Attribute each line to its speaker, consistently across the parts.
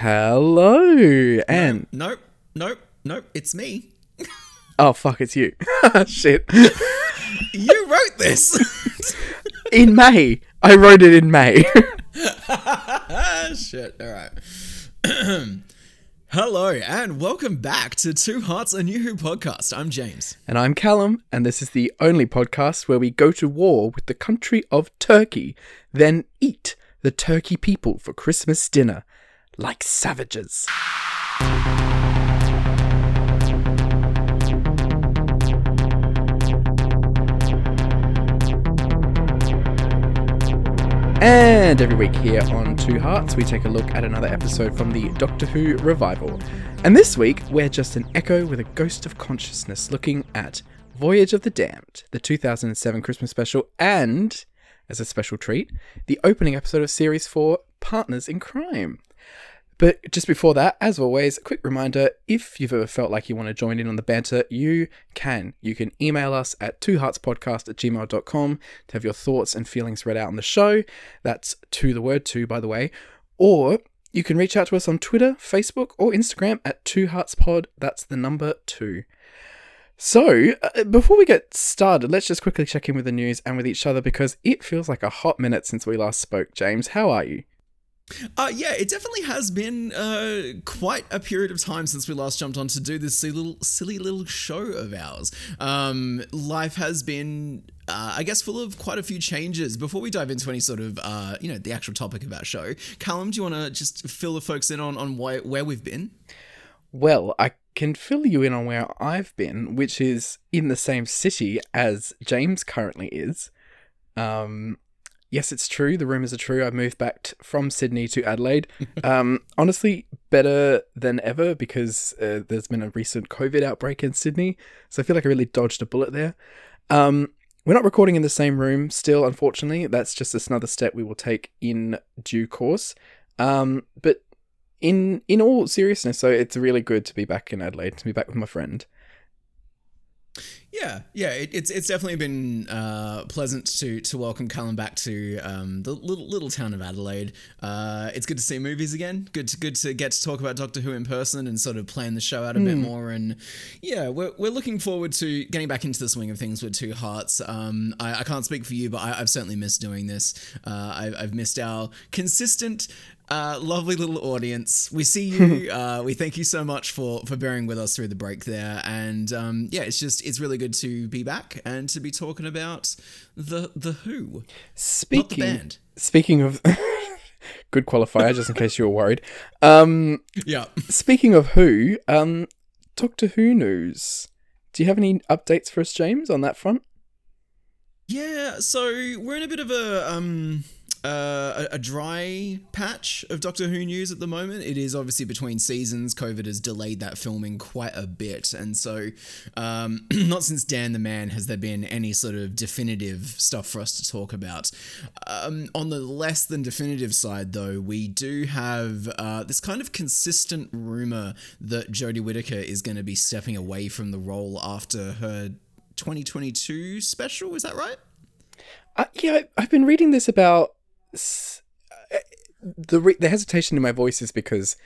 Speaker 1: Hello, and
Speaker 2: Nope, nope, nope. It's me.
Speaker 1: oh fuck, it's you. Shit.
Speaker 2: You wrote this.
Speaker 1: In May, I wrote it in May.
Speaker 2: shit. All right. Hello and welcome back to Two Hearts a New Who podcast. I'm James.
Speaker 1: and I'm Callum, and this is the only podcast where we go to war with the country of Turkey, then eat the Turkey people for Christmas dinner like savages. And every week here on Two Hearts, we take a look at another episode from the Doctor Who revival. And this week, we're just an echo with a ghost of consciousness looking at Voyage of the Damned, the 2007 Christmas special, and, as a special treat, the opening episode of Series 4 Partners in Crime. But just before that, as always, a quick reminder if you've ever felt like you want to join in on the banter, you can. You can email us at twoheartspodcast at gmail.com to have your thoughts and feelings read out on the show. That's to the word two, by the way. Or you can reach out to us on Twitter, Facebook, or Instagram at twoheartspod. That's the number two. So, uh, before we get started, let's just quickly check in with the news and with each other because it feels like a hot minute since we last spoke. James, how are you?
Speaker 2: Uh, yeah, it definitely has been uh, quite a period of time since we last jumped on to do this silly little, silly little show of ours. Um, life has been, uh, I guess, full of quite a few changes. Before we dive into any sort of, uh, you know, the actual topic of our show, Callum, do you want to just fill the folks in on, on why, where we've been?
Speaker 1: Well, I can fill you in on where I've been, which is in the same city as James currently is. Um, yes, it's true. The rumors are true. I moved back t- from Sydney to Adelaide. um, honestly, better than ever because uh, there's been a recent COVID outbreak in Sydney. So I feel like I really dodged a bullet there. Um, we're not recording in the same room still, unfortunately. That's just another step we will take in due course. Um, but in in all seriousness, so it's really good to be back in Adelaide, to be back with my friend.
Speaker 2: Yeah, yeah, it, it's it's definitely been uh, pleasant to to welcome Callum back to um, the little little town of Adelaide. Uh, it's good to see movies again. Good to good to get to talk about Doctor Who in person and sort of plan the show out a bit more. And yeah, we're, we're looking forward to getting back into the swing of things with Two Hearts. Um, I, I can't speak for you, but I, I've certainly missed doing this. Uh, I, I've missed our consistent uh, lovely little audience. We see you. uh, we thank you so much for for bearing with us through the break there. And um, yeah, it's just it's really good to be back and to be talking about the the Who,
Speaker 1: Speaking
Speaker 2: the band.
Speaker 1: speaking of good qualifier, just in case you were worried. Um,
Speaker 2: Yeah.
Speaker 1: speaking of who, um, Doctor Who news. Do you have any updates for us, James, on that front?
Speaker 2: Yeah, so we're in a bit of a um uh, a, a dry patch of Doctor Who news at the moment. It is obviously between seasons. COVID has delayed that filming quite a bit, and so um, not since Dan the Man has there been any sort of definitive stuff for us to talk about. Um, on the less than definitive side, though, we do have uh, this kind of consistent rumor that Jodie Whittaker is going to be stepping away from the role after her 2022 special. Is that right?
Speaker 1: Uh, yeah, I've been reading this about the re- the hesitation in my voice is because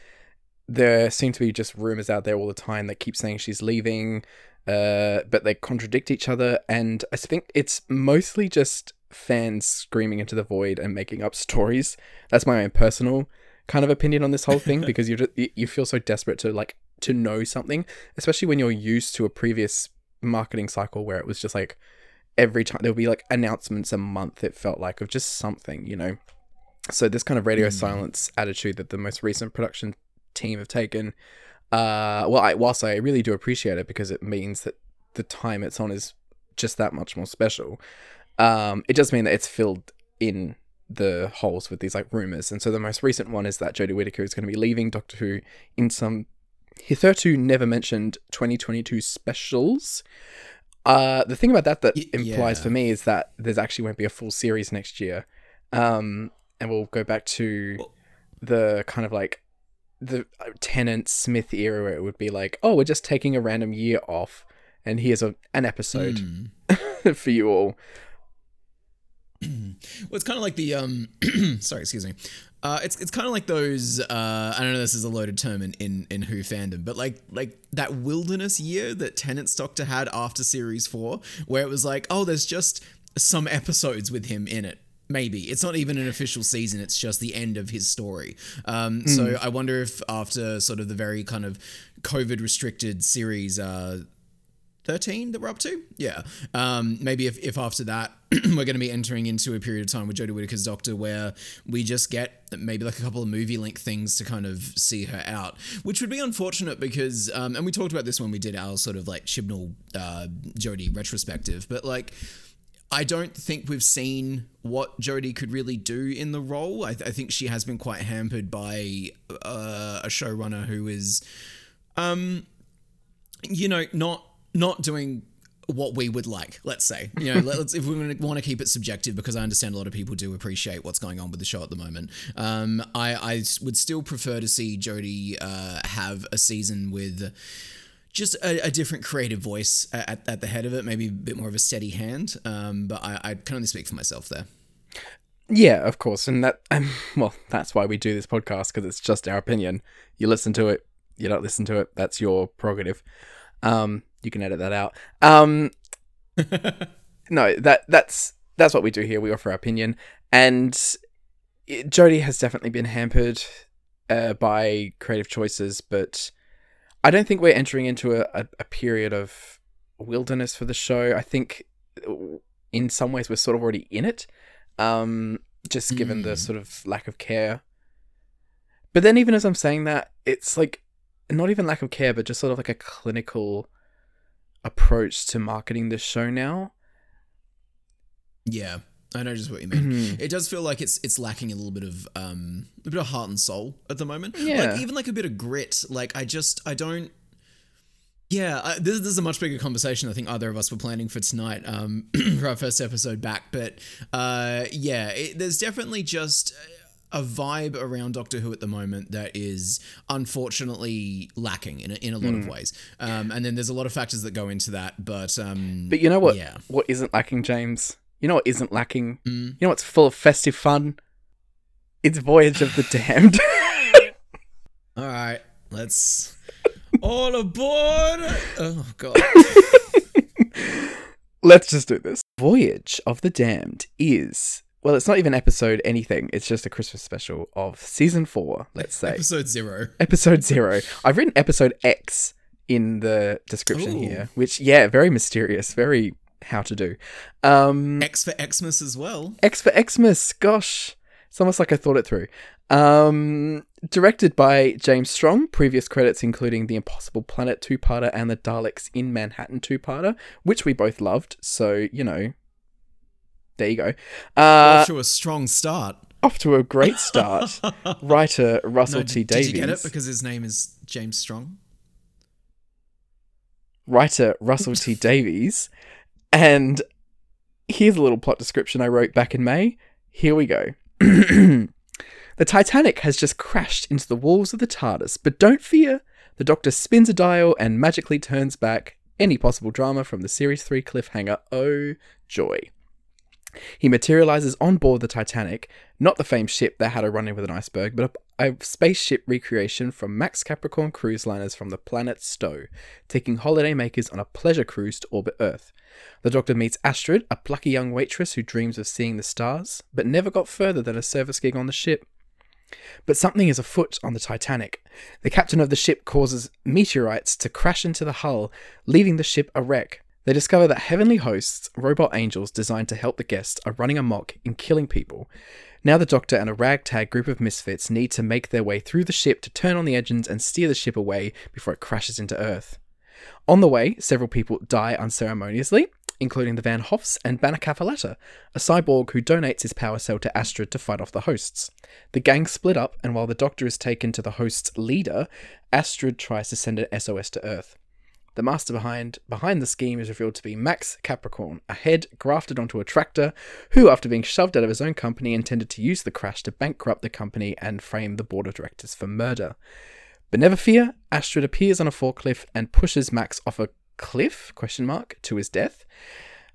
Speaker 1: there seem to be just rumors out there all the time that keep saying she's leaving, uh, but they contradict each other, and I think it's mostly just fans screaming into the void and making up stories. That's my own personal kind of opinion on this whole thing because you just, you- you feel so desperate to like to know something, especially when you're used to a previous marketing cycle where it was just like every time there would be like announcements a month it felt like of just something you know? So this kind of radio silence attitude that the most recent production team have taken uh well I, whilst i really do appreciate it because it means that the time it's on is just that much more special um it does mean that it's filled in the holes with these like rumors. And so the most recent one is that jodie whittaker is going to be leaving doctor who in some hitherto never mentioned 2022 specials uh, the thing about that that
Speaker 2: Y-
Speaker 1: implies
Speaker 2: yeah.
Speaker 1: for me is that there's actually won't be a full series next year. Um, and we'll go back to the kind of like the uh, Tennant Smith era where it would be like, oh, we're just taking a random year off, and here's a, an episode
Speaker 2: Hmm.
Speaker 1: for you all.
Speaker 2: Well, it's kind of like the um, sorry, excuse me. Uh, it's it's kind of like those. Uh, I don't know. This is a loaded term in, in in Who fandom, but like like that wilderness year that Tennant's Doctor had after series four, where it was like, oh, there's just some episodes with him in it. Maybe it's not even an official season; it's just the end of his story. Um, So I wonder if after sort of the very kind of COVID restricted series, uh, 13 that we're up to. Yeah. Um, maybe if, if after that we're going to be entering into a period of time with Jodie Whittaker's Doctor where we just get maybe like a couple of movie link things to kind of see her out, which would be unfortunate because, um, and we talked about this when we did our sort of like Chibnall uh, Jodie retrospective, but like. I don't think we've seen what Jodie could really do in the role. I, th- I think she has been quite hampered by uh, a showrunner who is, um, you know, not not doing what we would like. Let's say, you know, let's if we want to keep it subjective, because I understand a lot of people do appreciate what's going on with the show at the moment. Um, I I would still prefer to see Jodie uh, have a season with just a, a, different creative voice at, at the head of it, maybe a bit more of a steady hand. Um, but I, I can only speak for myself there.
Speaker 1: Yeah, of course, and that um, well, that's why we do this podcast because it's just our opinion. You listen to it, you don't listen to it. That's your prerogative. Um, you can edit that out. Um, no, that that's that's what we do here. We offer our opinion, and it, Jodie has definitely been hampered uh, by creative choices, but I don't think we're entering into a, a, a period of wilderness for the show. I think in some ways we're sort of already in it, um, just given the sort of lack of care. But then, even as I'm saying that, it's like not even lack of care, but just sort of like a clinical approach to marketing this show now.
Speaker 2: Yeah, I know just what you mean. Mm-hmm. It does feel like it's it's lacking a little bit of um a bit of heart and soul at the moment.
Speaker 1: Yeah,
Speaker 2: like even like a bit of grit. Like I just I don't. Yeah, I, this, this is a much bigger conversation. I think either of us were planning for tonight um, for our first episode back. But uh, yeah, it, there's definitely just a vibe around Doctor Who at the moment that is unfortunately lacking in a, in a lot mm. of ways. Um, and then there's a lot of factors that go into that. But um,
Speaker 1: but you know what?
Speaker 2: Yeah.
Speaker 1: What isn't lacking, James? You know what isn't lacking?
Speaker 2: Mm.
Speaker 1: You know what's full of festive fun? It's Voyage of the Damned.
Speaker 2: All right, let's all aboard. Oh god.
Speaker 1: let's just do this. Voyage of the Damned is well, it's not even episode anything. It's just a Christmas special of season four, let's say.
Speaker 2: Episode zero.
Speaker 1: Episode zero. I've written episode X in the description Ooh. here, which, yeah, very mysterious, very how to do. Um,
Speaker 2: X for Xmas as well.
Speaker 1: X for Xmas. Gosh. It's almost like I thought it through. Um, directed by James Strong, previous credits including The Impossible Planet two parter and The Daleks in Manhattan two parter, which we both loved. So, you know, there you go. Uh,
Speaker 2: off to a strong start.
Speaker 1: Off to a great start. Writer Russell no, T Davies. Did you get it
Speaker 2: because his name is James Strong?
Speaker 1: Writer Russell T Davies. And here's a little plot description I wrote back in May. Here we go. the Titanic has just crashed into the walls of the TARDIS, but don't fear. The Doctor spins a dial and magically turns back any possible drama from the Series 3 cliffhanger. Oh, joy. He materializes on board the Titanic, not the famed ship that had a run in with an iceberg, but a, a, spaceship recreation from Max Capricorn cruise liners from the planet Sto, taking holidaymakers on a pleasure cruise to orbit Earth. The Doctor meets Astrid, a plucky young waitress who dreams of seeing the stars, but never got further than a service gig on the ship. But something is afoot on the Titanic. The captain of the ship causes meteorites to crash into the hull, leaving the ship a wreck. They discover that heavenly hosts, robot angels designed to help the guests, are running amok in killing people. Now the Doctor and a ragtag group of misfits need to make their way through the ship to turn on the engines and steer the ship away before it crashes into Earth. On the way, several people die unceremoniously, including the Van Hoffs and Banneker a cyborg who donates his power cell to Astrid to fight off the hosts. The gang split up, and while the Doctor is taken to the host's leader, Astrid tries to send an SOS to Earth. The master behind behind the scheme is revealed to be Max Capricorn, a head grafted onto a tractor, who, after being shoved out of his own company, intended to use the crash to bankrupt the company and frame the board of directors for murder. But never fear, Astrid appears on a forklift and pushes Max off a cliff question mark to his death.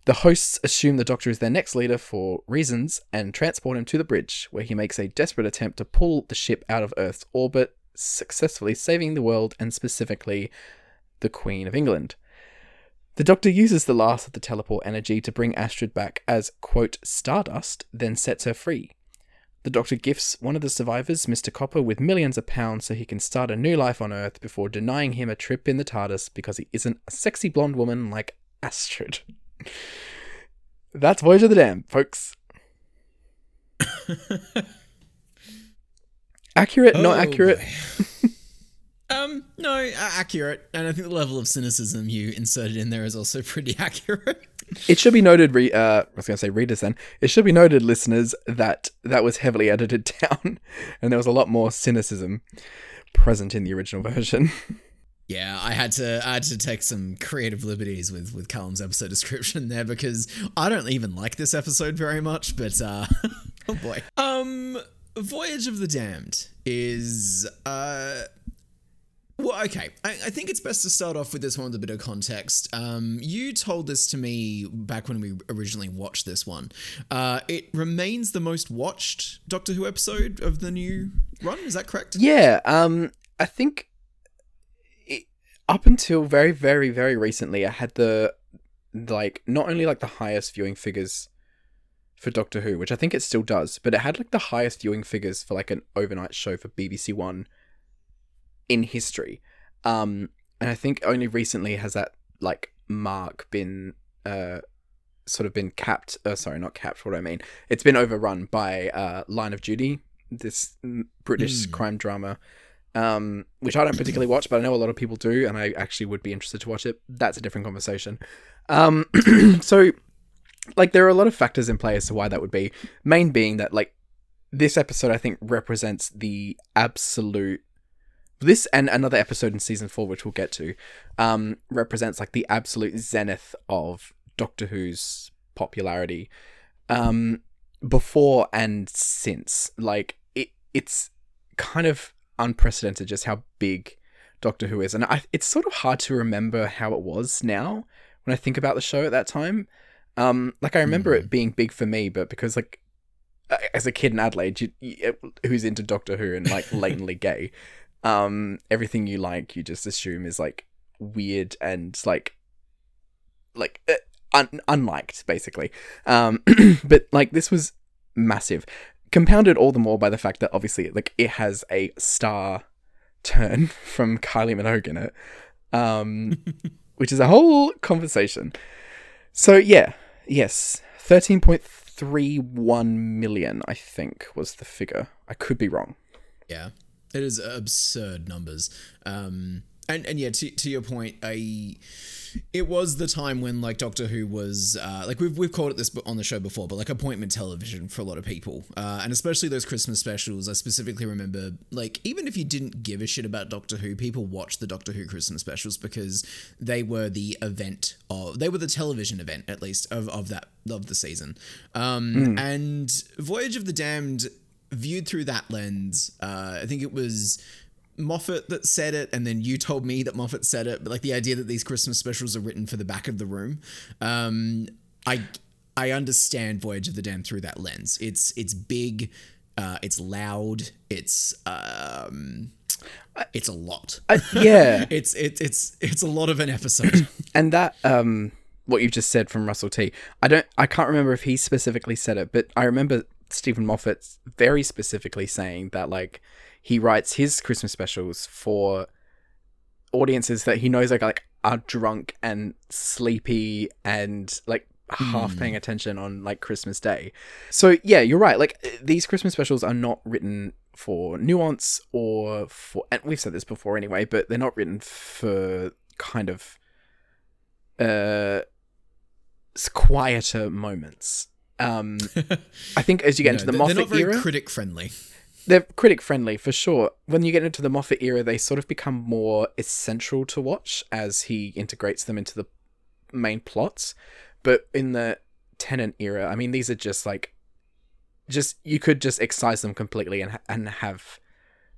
Speaker 1: The hosts assume the Doctor is their next leader for reasons and transport him to the bridge, where he makes a desperate attempt to pull the ship out of Earth's orbit, successfully saving the world and specifically the Queen of England. The Doctor uses the last of the teleport energy to bring Astrid back as, quote, Stardust, then sets her free. The Doctor gifts one of the survivors, Mr. Copper, with millions of pounds so he can start a new life on Earth before denying him a trip in the TARDIS because he isn't a sexy blonde woman like Astrid. That's Voyage of the Damned, folks. accurate, not
Speaker 2: Oh,
Speaker 1: accurate.
Speaker 2: um, no, a- accurate. And I think the level of cynicism you inserted in there is also pretty accurate.
Speaker 1: It should be noted, re- uh, I was going to say readers then. It should be noted, listeners, that that was heavily edited down and there was a lot more cynicism present in the original version.
Speaker 2: Yeah, I had to I had to take some creative liberties with with Callum's episode description there because I don't even like this episode very much, but uh oh boy. Um Voyage of the Damned is uh well, okay. I, I think it's best to start off with this one with a bit of context. Um, you told this to me back when we originally watched this one. Uh, it remains the most watched Doctor Who episode of the new run. Is that correct?
Speaker 1: Yeah, um, I think it, up until very, very, very recently, I had the like not only like the highest viewing figures for Doctor Who, which I think it still does, but it had like the highest viewing figures for like an overnight show for BBC One in history. Um, and I think only recently has that like mark been uh sort of been capped. Uh, sorry, not capped. What I mean? It's been overrun by uh, Line of Duty, this British
Speaker 2: Mm.
Speaker 1: crime drama, um, which I don't particularly watch, but I know a lot of people do, and I actually would be interested to watch it. That's a different conversation. Um, so, like, there are a lot of factors in play as to why that would be. Main being that, like, this episode I think represents the absolute. This and another episode in season four, which we'll get to, um, represents like the absolute zenith of Doctor Who's popularity. Um, before and since, like it, it's kind of unprecedented just how big Doctor Who is, and I, it's sort of hard to remember how it was now when I think about the show at that time. Um, like I remember it being big for me, but because like as a kid in Adelaide, you, you, who's into Doctor Who and like latently gay, um, everything you like, you just assume is like weird and like like uh, un- unliked, basically. Um, but like this was massive, compounded all the more by the fact that obviously like it has a star turn from Kylie Minogue in it, um, which is a whole conversation. So yeah, yes, thirteen point three one million, I think was the figure. I could be wrong.
Speaker 2: Yeah, it is absurd numbers. Um, and and yeah, to, to your point, I it was the time when like Doctor Who was uh, like we've we've called it this on the show before, but like appointment television for a lot of people, uh, and especially those Christmas specials. I specifically remember like even if you didn't give a shit about Doctor Who, people watched the Doctor Who Christmas specials because they were the event of they were the television event at least of of that of the season. Um, And Voyage of the Damned viewed through that lens, uh, I think it was Moffat that said it, and then you told me that Moffat said it. But like the idea that these Christmas specials are written for the back of the room, um, I I understand Voyage of the Damned through that lens. It's it's big, uh, it's loud, it's um, it's a lot.
Speaker 1: Yeah,
Speaker 2: It's it's it's it's a lot of an episode.
Speaker 1: and that um what you've just said from Russell T. I don't I can't remember if he specifically said it, but I remember Steven Moffat very specifically saying that like he writes his Christmas specials for audiences that he knows like like are drunk and sleepy and like half paying attention on like Christmas Day. So yeah, you're right. Like these Christmas specials are not written for nuance or for and we've said this before anyway, but they're not written for kind of uh quieter moments. Um I think as you get into the
Speaker 2: they're, they're not very
Speaker 1: era,
Speaker 2: critic friendly.
Speaker 1: they're critic friendly for sure. When you get into the Moffat era, they sort of become more essential to watch as he integrates them into the main plots. But in the Tennant era, I mean, these are just like, just you could just excise them completely and and have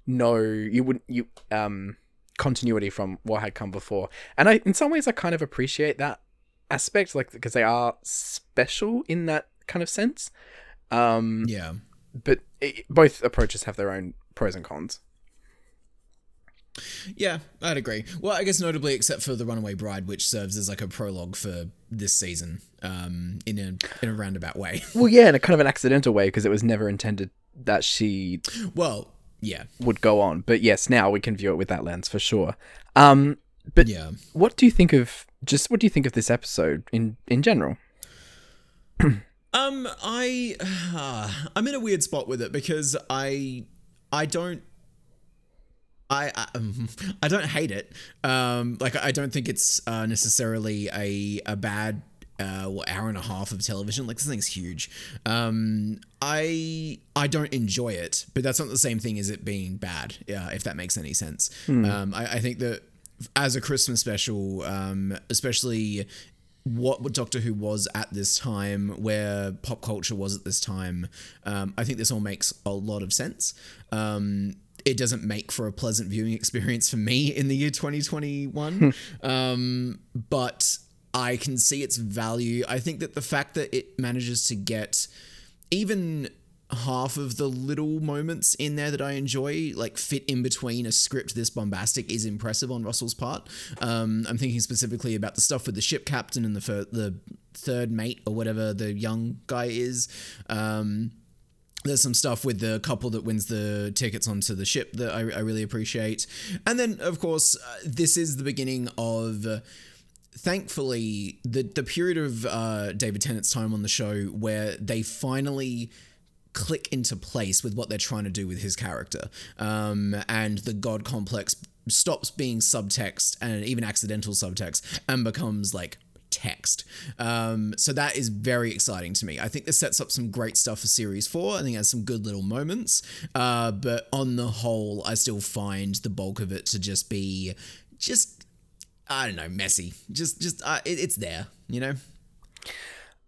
Speaker 1: no, you wouldn't you um continuity from what had come before. And I, in some ways, I kind of appreciate that aspect, like because they are special in that kind of sense. Um,
Speaker 2: Yeah.
Speaker 1: but it, both approaches have their own pros and cons.
Speaker 2: Yeah, I'd agree. Well, I guess notably, except for the Runaway Bride, which serves as like a prologue for this season, um, in a in a roundabout way.
Speaker 1: Well, yeah, in a kind of an accidental way because it was never intended that she
Speaker 2: well, yeah,
Speaker 1: would go on. But yes, now we can view it with that lens for sure. Um, but
Speaker 2: yeah.
Speaker 1: what do you think of just what do you think of this episode in in general?
Speaker 2: Um, I uh, I'm in a weird spot with it because I I don't. I I, um, I don't hate it. Um, like I don't think it's uh, necessarily a a bad uh, what, hour and a half of television. Like this thing's huge. Um, I I don't enjoy it, but that's not the same thing as it being bad. Yeah, if that makes any sense. Um, I, I think that as a Christmas special, um, especially what Doctor Who was at this time, where pop culture was at this time, um, I think this all makes a lot of sense. Um, it doesn't make for a pleasant viewing experience for me in the year 2021, um, but I can see its value. I think that the fact that it manages to get even half of the little moments in there that I enjoy, like fit in between a script this bombastic, is impressive on Russell's part. Um, I'm thinking specifically about the stuff with the ship captain and the fir- the third mate or whatever the young guy is. Um, there's some stuff with the couple that wins the tickets onto the ship that I, I really appreciate. And then, of course, uh, this is the beginning of. Uh, thankfully, the the period of uh, David Tennant's time on the show where they finally click into place with what they're trying to do with his character, um, and the God complex stops being subtext and even accidental subtext and becomes like text. Um, so that is very exciting to me. I think this sets up some great stuff for series four. I think it has some good little moments. Uh, but on the whole, I still find the bulk of it to just be just I don't know, messy. Just just uh, it, it's there, you know.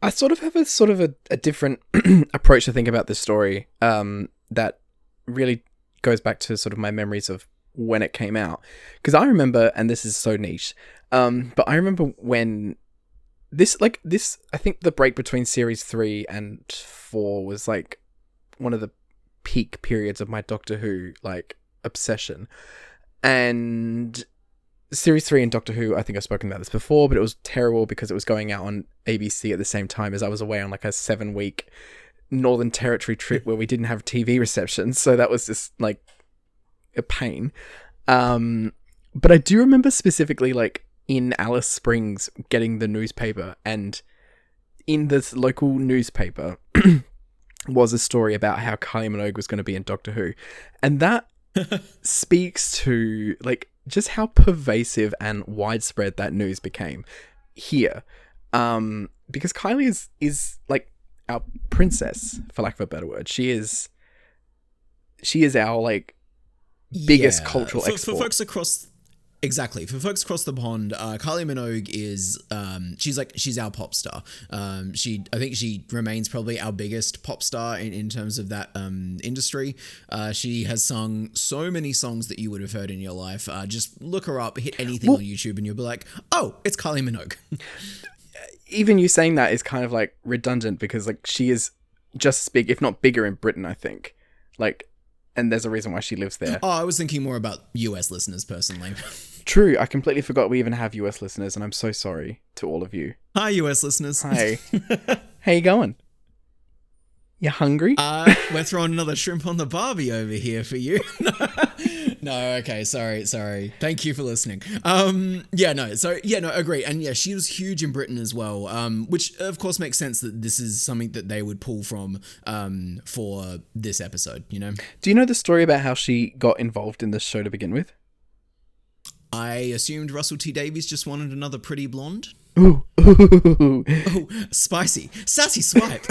Speaker 1: I sort of have a sort of a, a different approach to think about this story um, that really goes back to sort of my memories of when it came out. Because I remember, and this is so niche, um, but I remember when this, like, this, I think the break between series three and four was like one of the peak periods of my Doctor Who, like, obsession. And series three and Doctor Who, I think I've spoken about this before, but it was terrible because it was going out on ABC at the same time as I was away on like a seven week Northern Territory trip where we didn't have TV reception. So that was just like a pain. Um, but I do remember specifically like in Alice Springs getting the newspaper and in this local newspaper was a story about how Kylie Minogue was going to be in Doctor Who. And that speaks to like just how pervasive and widespread that news became here. Um, because Kylie is is like our princess, for lack of a better word. She is she is our like biggest cultural
Speaker 2: for,
Speaker 1: export.
Speaker 2: for folks across. Exactly. For folks across the pond, uh, Kylie Minogue is um, she's like she's our pop star. Um, she I think she remains probably our biggest pop star in, in terms of that um, industry. Uh, she has sung so many songs that you would have heard in your life. Uh, just look her up, hit anything on YouTube, and you'll be like, oh, it's Kylie Minogue.
Speaker 1: Even you saying that is kind of like redundant because like she is just as big, if not bigger, in Britain. I think. Like, and there's a reason why she lives there.
Speaker 2: oh, I was thinking more about US listeners personally.
Speaker 1: True, I completely forgot we even have US listeners, and I'm so sorry to all of you.
Speaker 2: Hi, US listeners.
Speaker 1: Hey, how you going? You hungry?
Speaker 2: Uh, we're throwing another shrimp on the Barbie over here for you. no, okay, sorry, sorry. Thank you for listening. Um, yeah, no, so yeah, no, agree. And yeah, she was huge in Britain as well. Um, which of course makes sense that this is something that they would pull from um for this episode. You know,
Speaker 1: Do you know the story about how she got involved in this show to begin with?
Speaker 2: I assumed Russell T Davies just wanted another pretty blonde.
Speaker 1: Ooh, ooh.
Speaker 2: Oh, spicy, sassy swipe.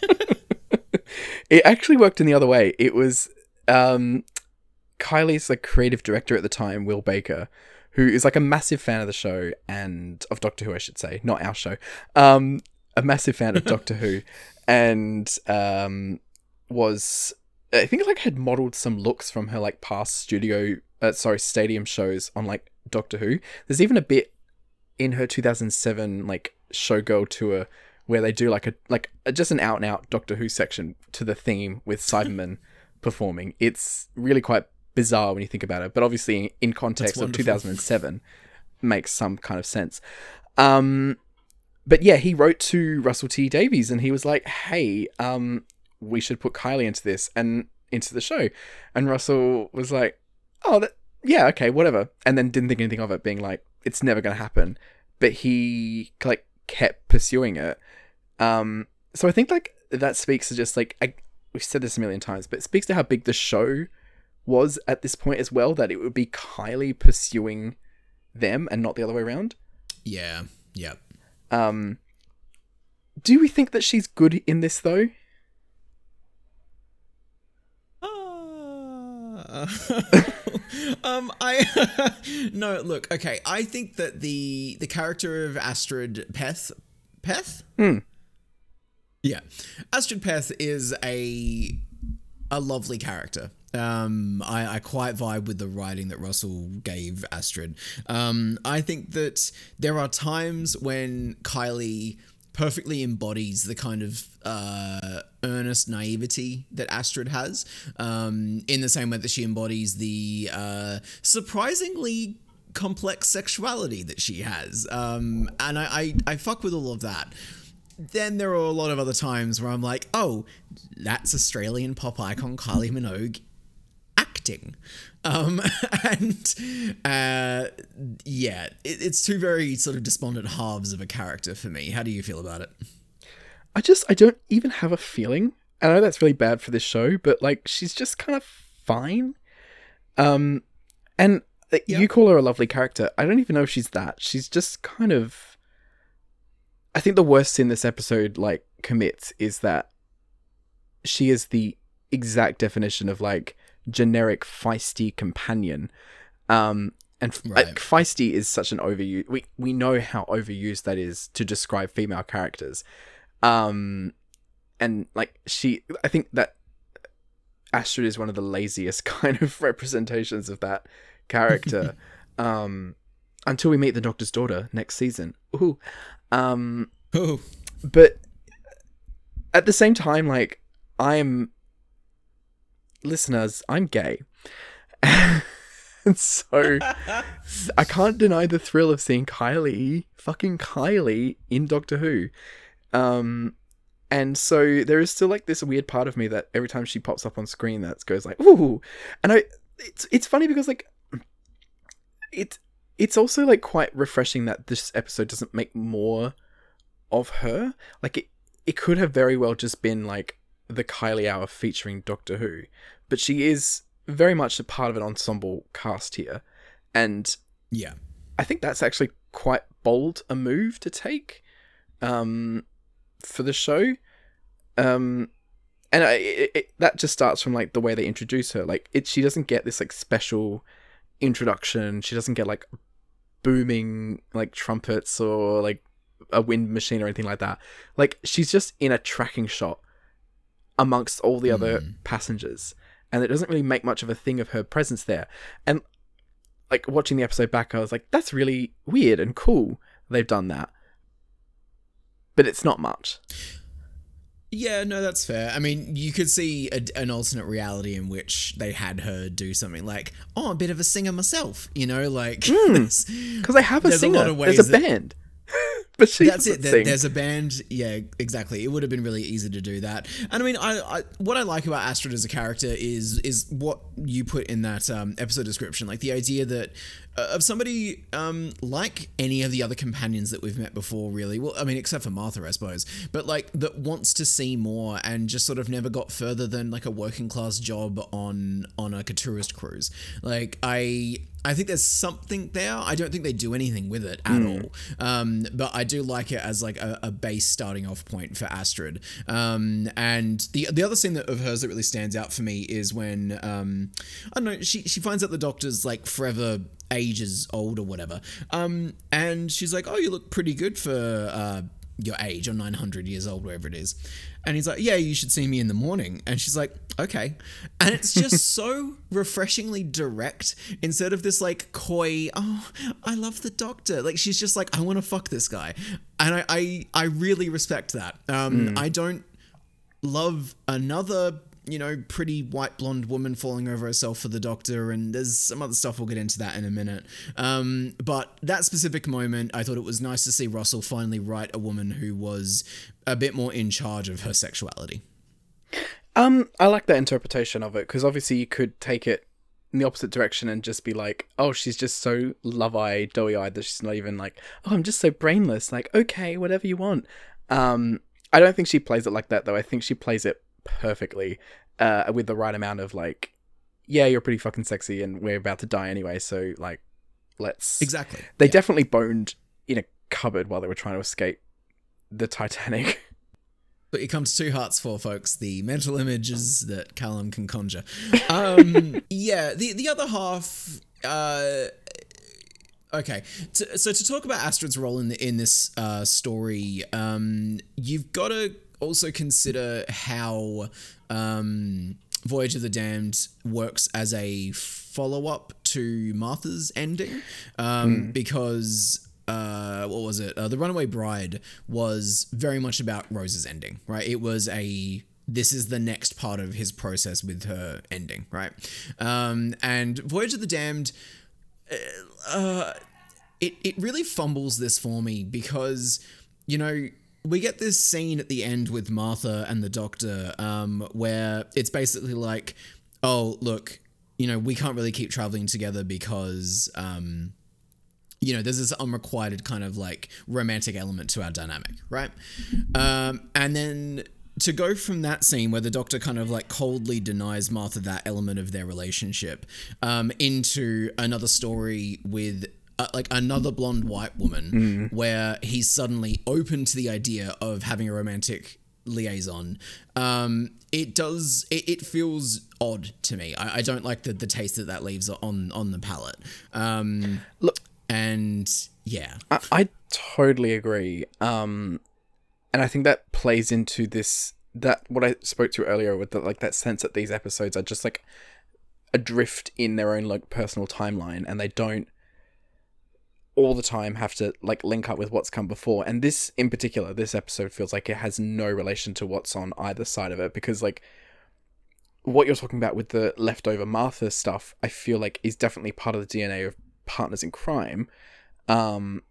Speaker 1: it actually worked in the other way. It was um, Kylie's like creative director at the time, Will Baker, who is like a massive fan of the show and of Doctor Who, I should say, not our show. Um, a massive fan of Doctor Who, and um, was I think like had modeled some looks from her like past studio, uh, sorry, stadium shows on like Doctor Who. There's even a bit in her 2007 like showgirl tour where they do like a like a, just an out and out Doctor Who section to the theme with Cybermen performing. It's really quite bizarre when you think about it, but obviously in context of 2007 makes some kind of sense. Um, but yeah, he wrote to Russell T Davies and he was like, "Hey, um, we should put Kylie into this and into the show," and Russell was like, "Oh, that yeah, okay, whatever," and then didn't think anything of it, being like, "It's never going to happen." But he like kept pursuing it. Um, so I think like that speaks to just like I, we've said this a million times, but it speaks to how big the show was at this point as well. That it would be Kylie pursuing them and not the other way around.
Speaker 2: Yeah. Yeah.
Speaker 1: Um, do we think that she's good in this though?
Speaker 2: Uh, um, I no look. Okay, I think that the the character of Astrid Peth, Peth,
Speaker 1: Hmm.
Speaker 2: yeah, Astrid Peth is a a lovely character. Um, I, I quite vibe with the writing that Russell gave Astrid. Um, I think that there are times when Kylie perfectly embodies the kind of uh, earnest naivety that Astrid has, um, in the same way that she embodies the uh, surprisingly complex sexuality that she has. Um, and I, I, I fuck with all of that then there are a lot of other times where I'm like, oh, that's Australian pop icon Kylie Minogue acting. Um, and uh, yeah, it, it's two very sort of despondent halves of a character for me. How do you feel about it?
Speaker 1: I just I don't even have a feeling. I know that's really bad for this show, but like she's just kind of fine. Um, and uh,
Speaker 2: Yeah.
Speaker 1: you call her a lovely character. I don't even know if she's that. She's just kind of. I think the worst sin this episode like commits is that she is the exact definition of like generic feisty companion. Um, and
Speaker 2: Right.
Speaker 1: like, feisty is such an overused. We we know how overused that is to describe female characters. Um, and like she, I think that Astrid is one of the laziest kind of representations of that character. um, until we meet the Doctor's daughter next season. Ooh. Um,
Speaker 2: Oh,
Speaker 1: but at the same time, like I'm listeners, I'm gay. and so I can't deny the thrill of seeing Kylie, fucking Kylie, in Doctor Who. Um, and so there is still like this weird part of me that every time she pops up on screen, that goes like, ooh, and I, it's it's funny because like, it it's also like quite refreshing that this episode doesn't make more of her. Like it, it could have very well just been like the Kylie Hour featuring Doctor Who, but she is very much a part of an ensemble cast here, and
Speaker 2: yeah.
Speaker 1: I think that's actually quite bold a move to take um, for the show. Um, and I, it, it, that just starts from like the way they introduce her. Like it, she doesn't get this like special introduction. She doesn't get like booming like trumpets or like a wind machine or anything like that. Like she's just in a tracking shot amongst all the other mm. passengers, and it doesn't really make much of a thing of her presence there. And like watching the episode back, I was like, that's really weird and cool. They've done that, but it's not much.
Speaker 2: Yeah, no, that's fair. I mean, you could see a, an alternate reality in which they had her do something like, "Oh, a bit of a singer myself," you know, like hmm. there's-
Speaker 1: Because they have a
Speaker 2: a
Speaker 1: singer.
Speaker 2: of
Speaker 1: There's a
Speaker 2: that-
Speaker 1: band. but she
Speaker 2: that's it. There, there's a band. Yeah, exactly. It would have been really easy to do that. And I mean, I, I what I like about Astrid as a character is is what you put in that um, episode description, like the idea that of somebody um, like any of the other companions that we've met before. Really, well, I mean, except for Martha, I suppose. But like that wants to see more and just sort of never got further than like a working class job on on like a tourist cruise. Like I. I think there's something there. I don't think they do anything with it at all. Um, but I do like it as like a, a base starting off point for Astrid. Um, and the the other scene that, of hers that really stands out for me is when um, I don't know she she finds out the doctor's like forever ages old or whatever. Um, and she's like, "Oh, you look pretty good for." Uh, your age or 900 years old, wherever it is. And he's like, yeah, you should see me in the morning. And she's like, okay. And it's just so refreshingly direct instead of this like coy, oh, I love the doctor. Like she's just like, I want to fuck this guy. And I, I, I really respect that. Um, I don't love another you know, pretty white blonde woman falling over herself for the doctor, and there's some other stuff we'll get into that in a minute. Um, but that specific moment, I thought it was nice to see Russell finally write a woman who was a bit more in charge of her sexuality.
Speaker 1: Um, I like that interpretation of it because obviously you could take it in the opposite direction and just be like, oh, she's just so love-eyed, doughy-eyed that she's not even like, oh, I'm just so brainless. Like, okay, whatever you want. Um, I don't think she plays it like that though. I think she plays it perfectly uh, with the right amount of like, yeah, you're pretty fucking sexy and we're about to die anyway, so like, let's.
Speaker 2: Exactly.
Speaker 1: They
Speaker 2: Yeah.
Speaker 1: definitely boned in a cupboard while they were trying to escape the Titanic.
Speaker 2: But it comes two hearts for folks, the mental images that Callum can conjure. Um, yeah, the the other half. Uh, okay, so to talk about Astrid's role in the, in this uh, story, um, you've got to also consider how um, Voyage of the Damned works as a follow up to Martha's ending, um, because uh, what was it? Uh, the Runaway Bride was very much about Rose's ending, right? It was a this is the next part of his process with her ending, right? Um, and Voyage of the Damned, uh, it it really fumbles this for me because you know we get this scene at the end with Martha and the Doctor, um, where it's basically like, oh look, you know we can't really keep traveling together because um, you know, there's this unrequited kind of like romantic element to our dynamic, right? Um, and then to go from that scene where the doctor kind of like coldly denies Martha that element of their relationship um, into another story with uh, like another blonde white woman where he's suddenly open to the idea of having a romantic liaison. Um it does it, it feels odd to me. I, I don't like the the taste that that leaves on on the palate. Um
Speaker 1: Look-
Speaker 2: and yeah.
Speaker 1: I, I totally agree. Um, and I think that plays into this that what I spoke to earlier with the, like that sense that these episodes are just like adrift in their own like personal timeline, and they don't all the time have to like link up with what's come before. And this in particular, this episode feels like it has no relation to what's on either side of it because like what you're talking about with the leftover Martha stuff, I feel like is definitely part of the DNA of partners in crime. Um,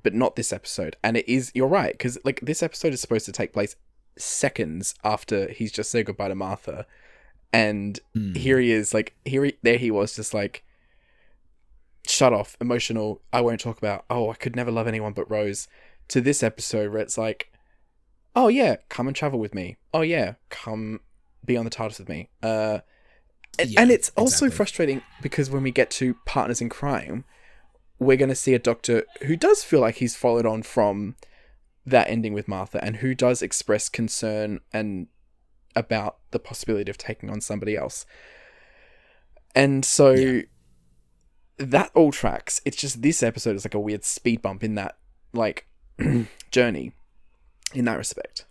Speaker 1: but not this episode. And it is you're right because like this episode is supposed to take place seconds after he's just said goodbye to Martha, and here he is like here he, there he was just like shut off, emotional. I won't talk about. Oh, I could never love anyone but Rose. To this episode where it's like, oh yeah, come and travel with me. Oh yeah, come be on the TARDIS with me. Uh, and,
Speaker 2: Yeah,
Speaker 1: and it's also
Speaker 2: exactly.
Speaker 1: frustrating because when we get to partners in crime, we're going to see a doctor who does feel like he's followed on from that ending with Martha and who does express concern and about the possibility of taking on somebody else. And so
Speaker 2: Yeah.
Speaker 1: That all tracks. It's just this episode is like a weird speed bump in that like journey in that respect.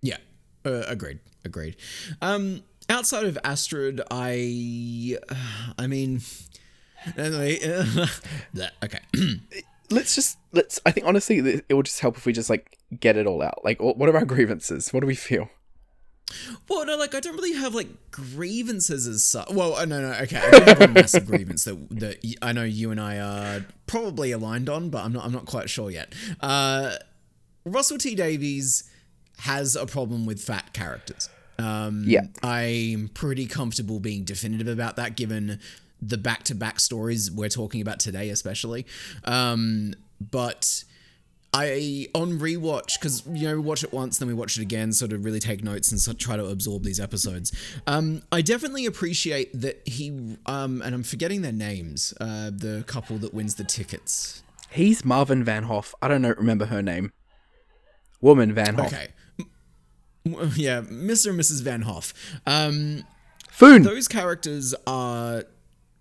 Speaker 2: Yeah, uh, agreed, agreed. Um, outside of Astrid, I, I mean, anyway, that- okay.
Speaker 1: Let's just let's I think honestly it it will just help if we just like get it all out. Like what are our grievances? What do we feel?
Speaker 2: Well, no, like I don't really have like grievances as such. Well, uh, no, no, okay, I do have a massive grievance that that y- I know you and I are probably aligned on, but I'm not. I'm not quite sure yet. Uh, Russell T Davies has a problem with fat characters. Um,
Speaker 1: Yeah.
Speaker 2: I'm pretty comfortable being definitive about that, given the back-to-back stories we're talking about today, especially. Um, but I on rewatch because you know we watch it once, then we watch it again, sort of really take notes and sort of try to absorb these episodes. Um, I definitely appreciate that he um, and I'm forgetting their names. Uh, the couple that wins the tickets.
Speaker 1: He's Morvin Van Hoff. I don't know remember her name. Woman Van Hoff.
Speaker 2: Okay. M- Yeah, Mr. and Mrs. Van Hoff. Um,
Speaker 1: Foon.
Speaker 2: those characters are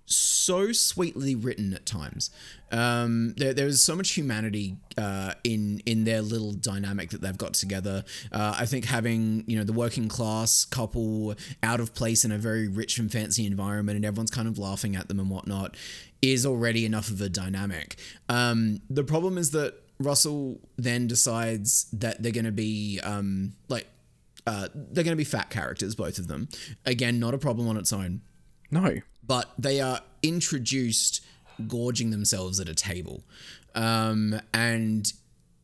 Speaker 2: so sweetly written at times. Um, there, there is so much humanity uh, in in their little dynamic that they've got together. Uh, I think having you know the working class couple out of place in a very rich and fancy environment, and everyone's kind of laughing at them and whatnot, is already enough of a dynamic. Um, the problem is that Russell then decides that they're going to be um, like uh, they're going to be fat characters, both of them. Again, not a problem on its own
Speaker 1: No.
Speaker 2: But they are introduced gorging themselves at a table. Um, and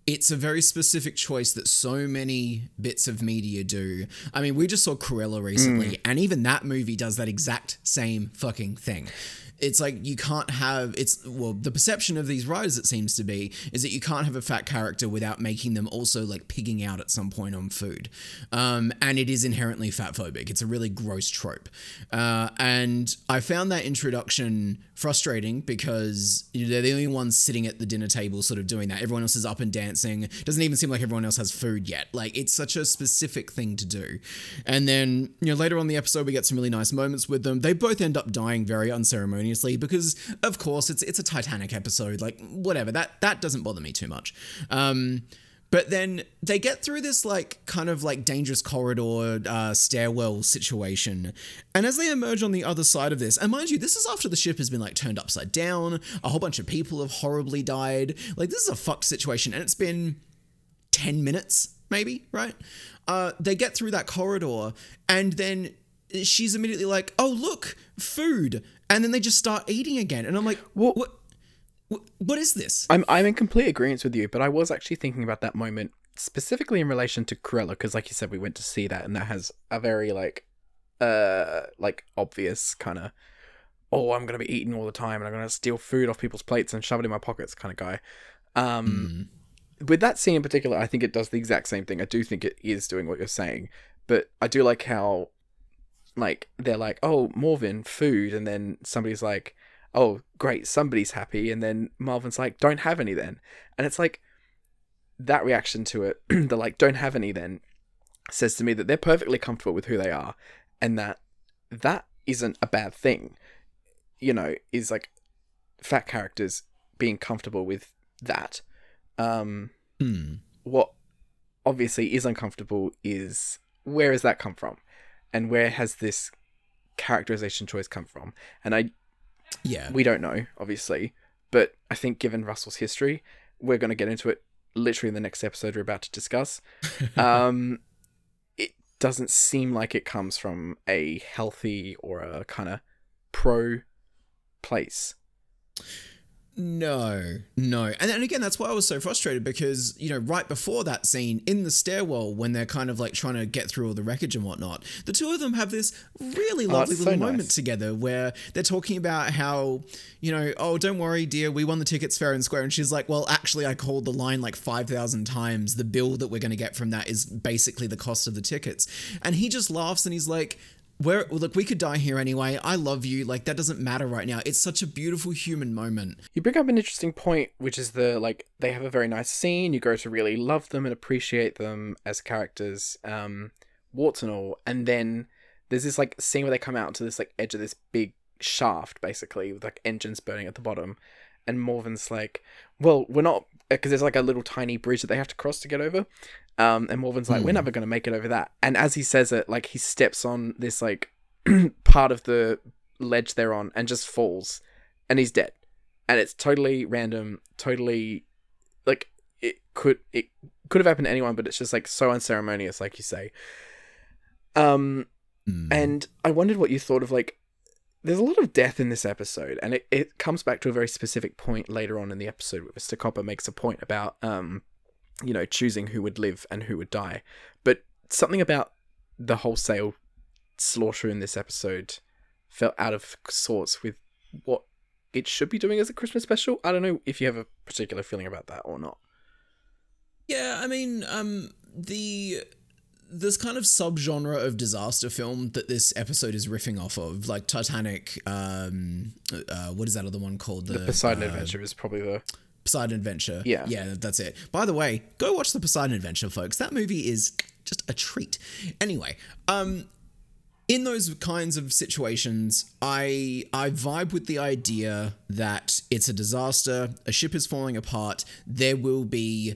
Speaker 2: it's a very specific choice that so many bits of media do. I mean, we just saw Cruella recently, and even that movie does that exact same fucking thing. It's like you can't have it's well the perception of these writers it seems to be is that you can't have a fat character without making them also like pigging out at some point on food, um, and it is inherently fat phobic. It's a really gross trope, uh, and I found that introduction frustrating because you know, they're the only ones sitting at the dinner table sort of doing that. Everyone else is up and dancing. Doesn't even seem like everyone else has food yet. Like it's such a specific thing to do. And then, you know, later on the episode we get some really nice moments with them. They both end up dying very unceremoniously because of course it's it's a Titanic episode. Like whatever. That that doesn't bother me too much. Um but then they get through this like kind of like dangerous corridor uh, stairwell situation, and as they emerge on the other side of this, and mind you, this is after the ship has been like turned upside down. A whole bunch of people have horribly died. Like this is a fucked situation, and it's been ten minutes maybe, right? Uh, they get through that corridor, and then she's immediately like, "Oh look, food," and then they just start eating again, and I'm like, "What? What, what is this?"
Speaker 1: I'm I'm in complete agreement with you, but I was actually thinking about that moment specifically in relation to Cruella because, like you said, we went to see that, and that has a very like, uh, like obvious kind of, oh, I'm gonna be eating all the time, and I'm gonna steal food off people's plates and shove it in my pockets, kind of guy. Um, with that scene in particular, I think it does the exact same thing. I do think it is doing what you're saying, but I do like how, like, they're like, oh, Morvin, food, and then somebody's like, oh, great, somebody's happy, and then Morvin's like, don't have any then, and it's like that reaction to it, the like, don't have any then, says to me that they're perfectly comfortable with who they are, and that that isn't a bad thing, you know, is like fat characters being comfortable with that. Um,
Speaker 2: Hmm.
Speaker 1: what obviously is uncomfortable is where has that come from and where has this characterization choice come from? And i
Speaker 2: Yeah.
Speaker 1: we don't know obviously but i think given russell's history we're going to get into it literally in the next episode we're about to discuss. Um it doesn't seem like it comes from a healthy or a kind of pro place
Speaker 2: No, no. And then again, that's why I was so frustrated because, you know, right before that scene in the stairwell, when they're kind of like trying to get through all the wreckage and whatnot, the two of them have this really oh, lovely
Speaker 1: it's so
Speaker 2: little moment
Speaker 1: nice.
Speaker 2: together where they're talking about how, you know, oh, don't worry, dear, we won the tickets fair and square. And she's like, well, actually, I called the line like 5,000 times. The bill that we're going to get from that is basically the cost of the tickets. And he just laughs and he's like, where look, we could die here anyway. I love you. Like that doesn't matter right now. It's such a beautiful human moment.
Speaker 1: You bring up an interesting point, which is the like they have a very nice scene. You grow to really love them and appreciate them as characters, um, warts and all. And then there's this like scene where they come out to this like edge of this big shaft, basically with like engines burning at the bottom. And Morvin's like, "Well, we're not because there's like a little tiny bridge that they have to cross to get over." Um, and Morvin's like, "We're never gonna make it over that." And as he says it, like he steps on this like part of the ledge they're on and just falls, and he's dead and it's totally random, totally like it could it could have happened to anyone, but it's just like so unceremonious, like you say. Um,
Speaker 2: Mm.
Speaker 1: and I wondered what you thought of like. There's a lot of death in this episode, and it, it comes back to a very specific point later on in the episode where Mr. Copper makes a point about um, you know, choosing who would live and who would die. But something about the wholesale slaughter in this episode felt out of sorts with what it should be doing as a Christmas special. I don't know if you have a particular feeling about that or not.
Speaker 2: Yeah, I mean, um, the this kind of subgenre of disaster film that this episode is riffing off of, like Titanic. Um, uh, what is that other one called? The,
Speaker 1: Poseidon
Speaker 2: uh,
Speaker 1: Adventure is probably the
Speaker 2: Poseidon Adventure.
Speaker 1: Yeah.
Speaker 2: yeah, that's it. By the way, go watch the Poseidon Adventure, folks. That movie is just a treat. Anyway, um, in those kinds of situations, I I vibe with the idea that it's a disaster, a ship is falling apart, there will be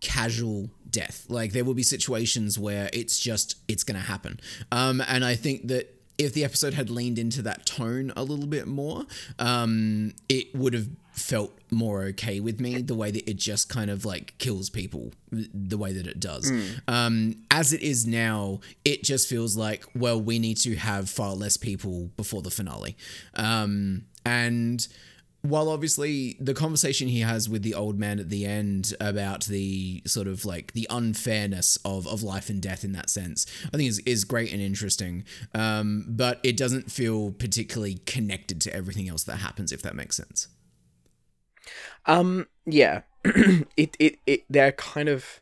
Speaker 2: casual death. Like there will be situations where it's just it's going to happen. Um and I think that if the episode had leaned into that tone a little bit more, um, it would have felt more okay with me the way that it just kind of like kills people the way that it does. Um, as it is now, it just feels like, well, we need to have far less people before the finale. Um, and while obviously the conversation he has with the old man at the end about the sort of like the unfairness of, of life and death in that sense, I think is, is great and interesting. Um, but it doesn't feel particularly connected to everything else that happens, if that makes sense.
Speaker 1: Um, yeah, it, it, it, they're kind of.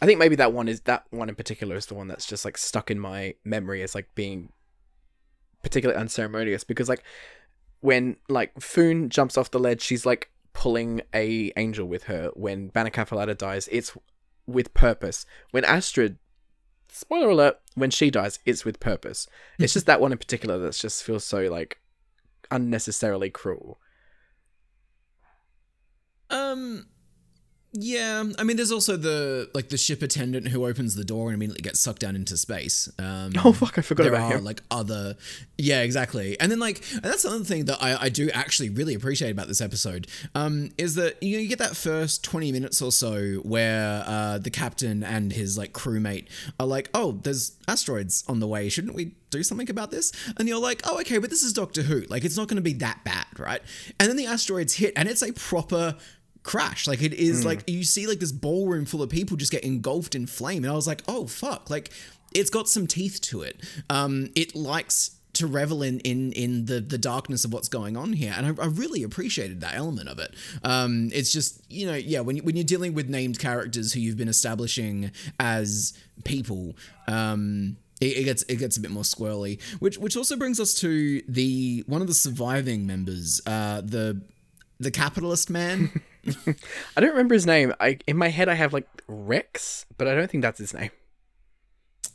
Speaker 1: I think maybe that one is that one in particular is the one that's just like stuck in my memory as like being particularly unceremonious because like when like Foon jumps off the ledge, she's like pulling a angel with her. When Bannakaffalatta dies, it's with purpose. When Astrid, spoiler alert, when she dies, it's with purpose. It's just that one in particular that just feels so like unnecessarily cruel.
Speaker 2: Um, yeah. I mean, there's also the like the ship attendant who opens the door and immediately gets sucked down into space. Um,
Speaker 1: Oh fuck, I forgot
Speaker 2: there
Speaker 1: about
Speaker 2: are
Speaker 1: him.
Speaker 2: like other yeah exactly and then like and that's another thing that I, I do actually really appreciate about this episode um is that you know you get that first 20 minutes or so where uh the captain and his like crewmate are like oh there's asteroids on the way shouldn't we do something about this and you're like oh okay but this is doctor who like it's not going to be that bad right and then the asteroids hit and it's a proper crash. Like it is like you see like this ballroom full of people just get engulfed in flame, and I was like, oh fuck, like it's got some teeth to it. Um, it likes to revel in in in the the darkness of what's going on here, and I, I really appreciated that element of it. Um, it's just you know yeah when you, when you're dealing with named characters who you've been establishing as people. Um, it, it gets it gets a bit more squirrely, which which also brings us to the one of the surviving members, uh, the the capitalist man.
Speaker 1: I don't remember his name. I in my head I have like Rex, but I don't think that's his name.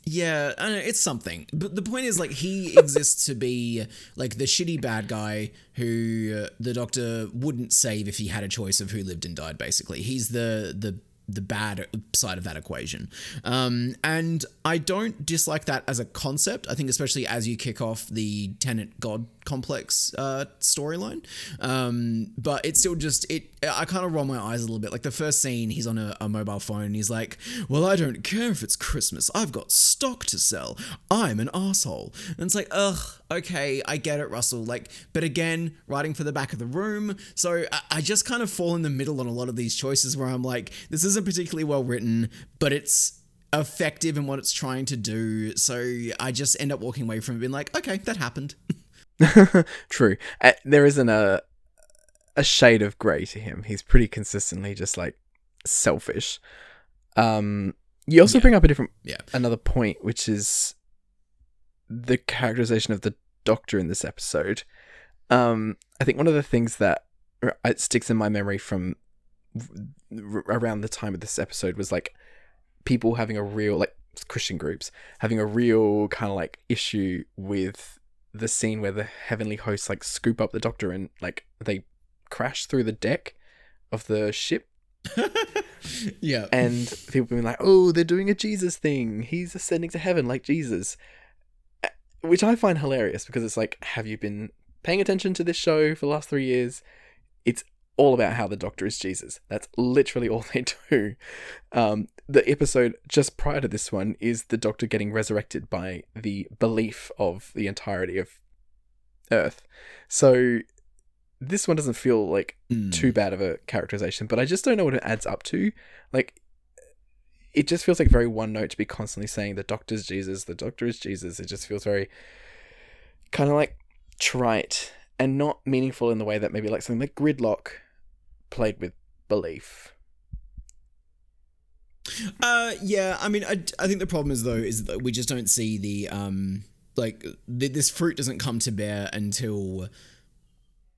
Speaker 2: Yeah, know, it's something. But the point is, like, he exists to be like the shitty bad guy who uh, the doctor wouldn't save if he had a choice of who lived and died. Basically, he's the the the bad side of that equation. Um, and I don't dislike that as a concept. I think especially as you kick off the Tennant God complex uh, storyline. Um, but it's still just it. I kind of roll my eyes a little bit. Like the first scene, he's on a, a mobile phone. And he's like, "Well, I don't care if it's Christmas. I've got stock to sell. I'm an asshole." And it's like, ugh, okay, I get it, Russell. Like, but again, writing for the back of the room. So I, I just kind of fall in the middle on a lot of these choices where I'm like, this isn't particularly well written, but it's effective in what it's trying to do. So I just end up walking away from it being like, okay, that happened.
Speaker 1: True. Uh, there isn't a a shade of grey to him. He's pretty consistently just like selfish. Um, you also
Speaker 2: Yeah.
Speaker 1: bring up a different
Speaker 2: Yeah.
Speaker 1: another point, which is the characterization of the Doctor in this episode. Um, I think one of the things that it sticks in my memory from r- around the time of this episode was like people having a real like Christian groups having a real kind of like issue with the scene where the heavenly hosts like scoop up the Doctor and like they crash through the deck of the ship
Speaker 2: yeah.
Speaker 1: and people being like, "Oh, they're doing a Jesus thing. He's ascending to heaven like Jesus," which I find hilarious because it's like, have you been paying attention to this show for the last three years? It's all about how the Doctor is Jesus. That's literally all they do. Um, the episode just prior to this one is the Doctor getting resurrected by the belief of the entirety of Earth. So this one doesn't feel like
Speaker 2: Mm.
Speaker 1: too bad of a characterization, but I just don't know what it adds up to. Like, it just feels like very one note to be constantly saying the doctor's Jesus, the doctor is Jesus. It just feels very kind of like trite and not meaningful in the way that maybe like something like Gridlock played with belief.
Speaker 2: Uh, yeah. I mean, I, I think the problem is though is that we just don't see the um like th- this fruit doesn't come to bear until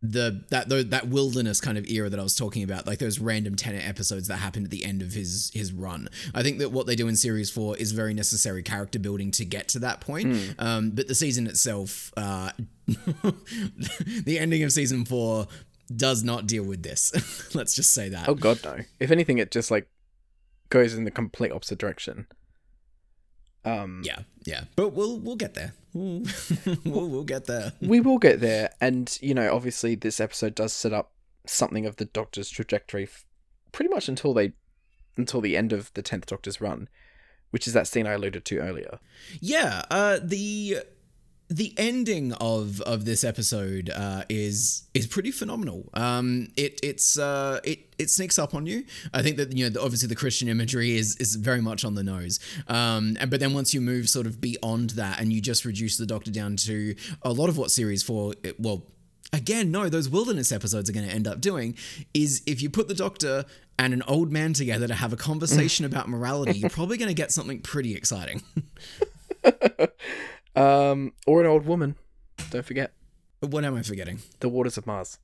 Speaker 2: the that tho- that wilderness kind of era that I was talking about, like those random Tennant episodes that happened at the end of his his run. I think that what they do in series four is very necessary character building to get to that point. Um, but the season itself, uh, the ending of season four does not deal with this. Let's just say that.
Speaker 1: Oh god, no. If anything, it just like goes in the complete opposite direction. Um,
Speaker 2: Yeah, yeah, but we'll we'll get there. We'll we'll, get there.
Speaker 1: we will get there, and you know, obviously, this episode does set up something of the Doctor's trajectory, f- pretty much until they, until the end of the tenth Doctor's run, which is that scene I alluded to earlier.
Speaker 2: Yeah, uh, the the ending of of this episode uh, is is pretty phenomenal. Um, it it's uh, it it sneaks up on you. I think that you know obviously the Christian imagery is is very much on the nose. Um, and but then once you move sort of beyond that and you just reduce the Doctor down to a lot of what series four it, well. Again, no, those wilderness episodes are going to end up doing is if you put the doctor and an old man together to have a conversation about morality, you're probably going to get something pretty exciting.
Speaker 1: Um, or an old woman. Don't forget
Speaker 2: what am I forgetting?
Speaker 1: the waters of Mars.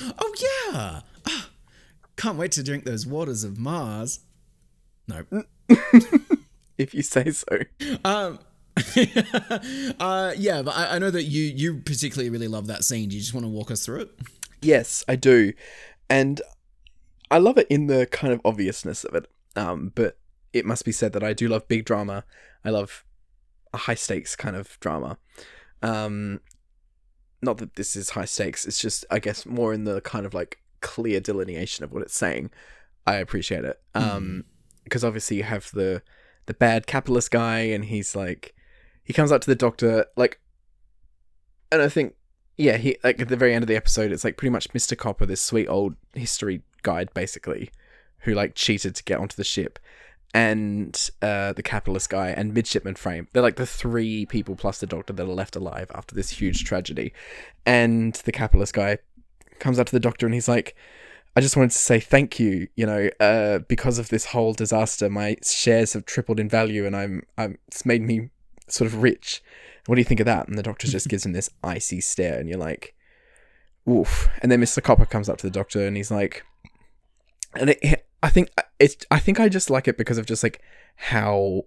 Speaker 2: Oh yeah! Ah, can't wait to drink those waters of Mars. No.
Speaker 1: If you say so.
Speaker 2: Um. uh, yeah, but I, I know that you you particularly really love that scene. Do you just want to walk us through it?
Speaker 1: Yes, I do. And I love it in the kind of obviousness of it. Um, but it must be said that I do love big drama. I love a high stakes kind of drama. Um, not that this is high stakes, it's just, I guess, more in the kind of like clear delineation of what it's saying. I appreciate it. Um, because obviously you have the the bad capitalist guy, and he's like, he comes up to the doctor, like, and I think yeah, he like at the very end of the episode, it's like pretty much Mr. Copper, this sweet old history guide, basically, who like cheated to get onto the ship, and uh, the capitalist guy and midshipman Frame. They're like the three people plus the doctor that are left alive after this huge tragedy, and the capitalist guy comes up to the doctor and he's like. I just wanted to say thank you. You know, uh, because of this whole disaster, my shares have tripled in value, and I'm, I'm, it's made me sort of rich. What do you think of that? And the doctor just gives him this icy stare, and you're like, "Oof!" And then Mister Copper comes up to the doctor, and he's like, and it, I think it's, I think I just like it because of just like how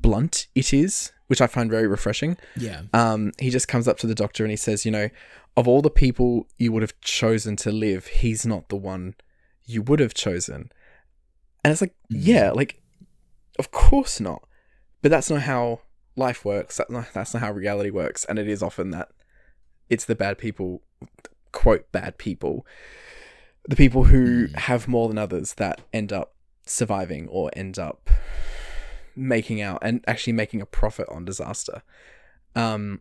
Speaker 1: blunt it is, which I find very refreshing.
Speaker 2: Yeah.
Speaker 1: Um, he just comes up to the doctor and he says, you know, of all the people you would have chosen to live, he's not the one you would have chosen. And it's like, yeah, like, of course not. But that's not how life works. That's not, that's not how reality works. And it is often that it's the bad people, quote, bad people, the people who have more than others that end up surviving or end up making out and actually making a profit on disaster. Um,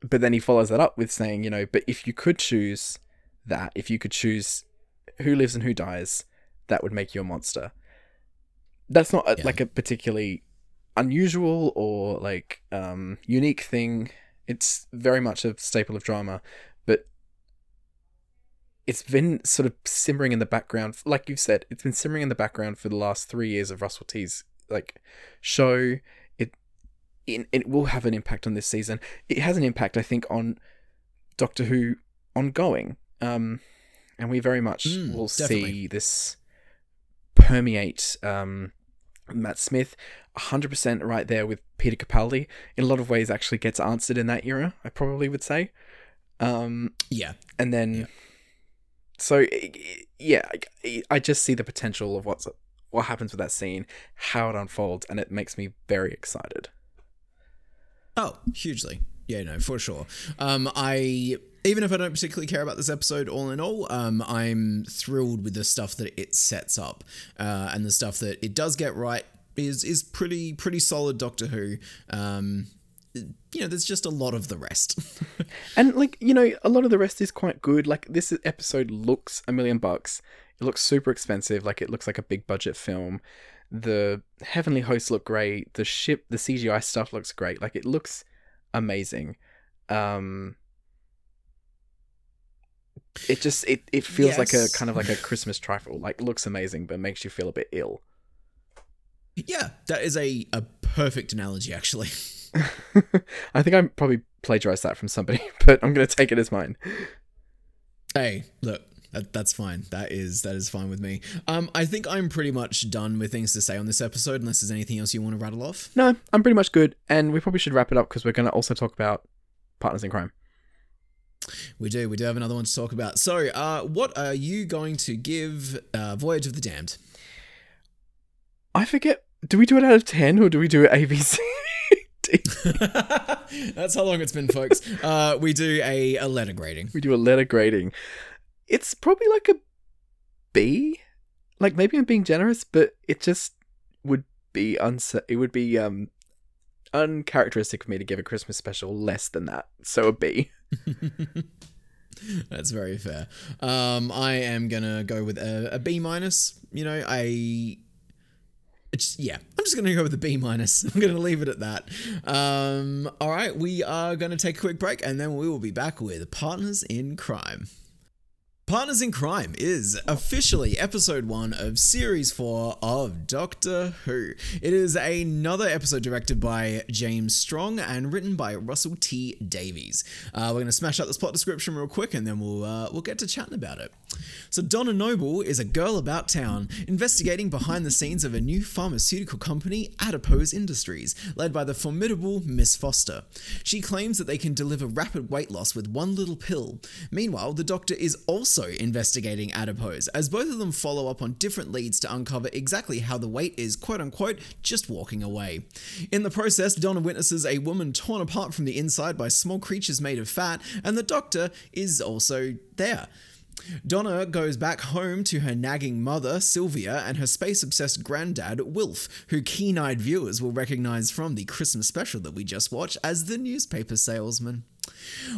Speaker 1: but then he follows that up with saying, you know, but if you could choose that, if you could choose who lives and who dies, that would make you a monster. That's not a,
Speaker 2: Yeah.
Speaker 1: like a particularly unusual or like um, unique thing. It's very much a staple of drama, it's been sort of simmering in the background. Like you've said, it's been simmering in the background for the last three years of Russell T's like show. It it, it will have an impact on this season. It has an impact, I think, on Doctor Who ongoing. Um, and we very much
Speaker 2: Mm,
Speaker 1: will
Speaker 2: definitely.
Speaker 1: see this permeate um, Matt Smith 100% right there with Peter Capaldi. In a lot of ways, actually gets answered in that era, I probably would say. Um,
Speaker 2: Yeah.
Speaker 1: and then,
Speaker 2: Yeah.
Speaker 1: So yeah, I- I just see the potential of what's what happens with that scene, how it unfolds, and it makes me very excited.
Speaker 2: Oh, hugely. Yeah, no, for sure. Um, I even if I don't particularly care about this episode, all in all, um, I'm thrilled with the stuff that it sets up, uh, and the stuff that it does get right is is pretty pretty solid. Doctor Who. Um, you know, there's just a lot of the rest.
Speaker 1: And like you know, a lot of the rest is quite good. Like this episode looks a million bucks. It looks super expensive. Like it looks like a big budget film. The heavenly hosts look great. The ship, the CGI stuff looks great. Like it looks amazing. Um, it just it it feels like a kind of like a Christmas trifle. Like looks amazing, but makes you feel a bit ill.
Speaker 2: yeah, that is a a perfect analogy, actually.
Speaker 1: I think I probably plagiarized that from somebody, but I'm gonna take it as mine.
Speaker 2: Hey, look, that, that's fine. That is that is fine with me. Um, I think I'm pretty much done with things to say on this episode, unless there's anything else you want to rattle off.
Speaker 1: No, I'm pretty much good, and we probably should wrap it up because we're going to also talk about partners in crime.
Speaker 2: We do. We do have another one to talk about. So, uh, what are you going to give uh, Voyage of the Damned?
Speaker 1: I forget. Do we do it out of ten or do we do it ABC?
Speaker 2: That's how long it's been, folks. Uh, we do a, a letter grading.
Speaker 1: we do a letter grading. It's probably like a B. Like maybe I'm being generous, but it just would be unsa- It would be um uncharacteristic for me to give a Christmas special less than that. So a B.
Speaker 2: That's very fair. Um, I am gonna go with a, a B minus. You know, I. It's, yeah, I'm just gonna go with a B minus. I'm gonna leave it at that. Um, all right, we are gonna take a quick break, and then we will be back with Partners in Crime. Partners in Crime is officially episode one of series four of Doctor Who. It is another episode directed by James Strong and written by Russell T Davies. Uh, we're going to smash out this plot description real quick, and then we'll uh, we'll get to chatting about it. So Donna Noble is a girl about town investigating behind the scenes of a new pharmaceutical company, Adipose Industries, led by the formidable Miss Foster. She claims that they can deliver rapid weight loss with one little pill. Meanwhile, the Doctor is also investigating adipose, as both of them follow up on different leads to uncover exactly how the weight is quote unquote just walking away. In the process, Donna witnesses a woman torn apart from the inside by small creatures made of fat, and the doctor is also there. Donna goes back home to her nagging mother, Sylvia, and her space obsessed granddad, Wilf, who keen eyed viewers will recognize from the Christmas special that we just watched as the newspaper salesman.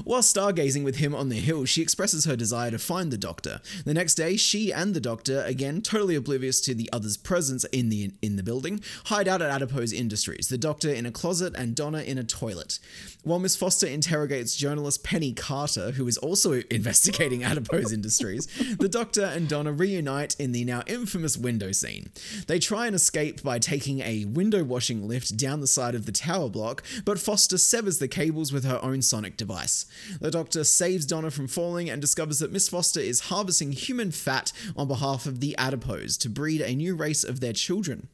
Speaker 2: While stargazing with him on the hill, she expresses her desire to find the doctor. The next day, she and the doctor, again totally oblivious to the other's presence in the in the building, hide out at Adipose Industries. The doctor in a closet and Donna in a toilet. While Miss Foster interrogates journalist Penny Carter, who is also investigating Adipose Industries, the doctor and Donna reunite in the now infamous window scene. They try and escape by taking a window washing lift down the side of the tower block, but Foster severs the cables with her own sonic device. The doctor saves Donna from falling and discovers that Miss Foster is harvesting human fat on behalf of the adipose to breed a new race of their children.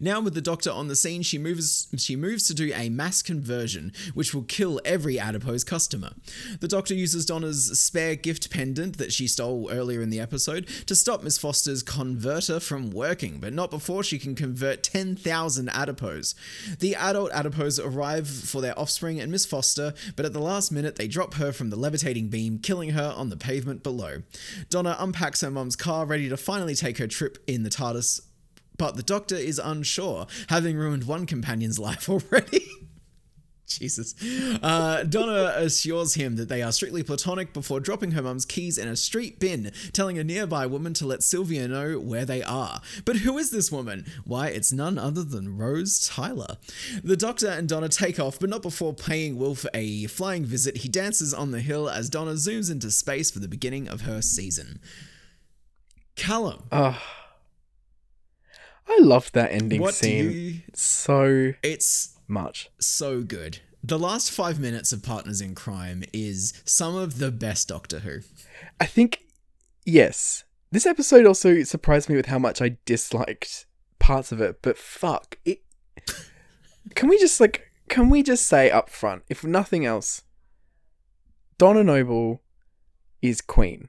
Speaker 2: Now with the doctor on the scene, she moves she moves to do a mass conversion, which will kill every adipose customer. The doctor uses Donna's spare gift pendant that she stole earlier in the episode to stop Miss Foster's converter from working, but not before she can convert 10,000 adipose. The adult adipose arrive for their offspring and Miss Foster, but at the last minute they drop her from the levitating beam, killing her on the pavement below. Donna unpacks her mum's car, ready to finally take her trip in the TARDIS but the doctor is unsure, having ruined one companion's life already. Jesus. Uh, Donna assures him that they are strictly platonic before dropping her mum's keys in a street bin, telling a nearby woman to let Sylvia know where they are. But who is this woman? Why, it's none other than Rose Tyler. The doctor and Donna take off, but not before paying Wilf a flying visit. He dances on the hill as Donna zooms into space for the beginning of her season. Callum.
Speaker 1: Oh, I love that ending
Speaker 2: What
Speaker 1: scene
Speaker 2: you-
Speaker 1: so
Speaker 2: It's
Speaker 1: much.
Speaker 2: so good. The last five minutes of Partners in Crime is some of the best Doctor Who.
Speaker 1: I think, yes. This episode also surprised me with how much I disliked parts of it, but fuck. It. Can we just, like, can we just say up front, if nothing else, Donna Noble is queen.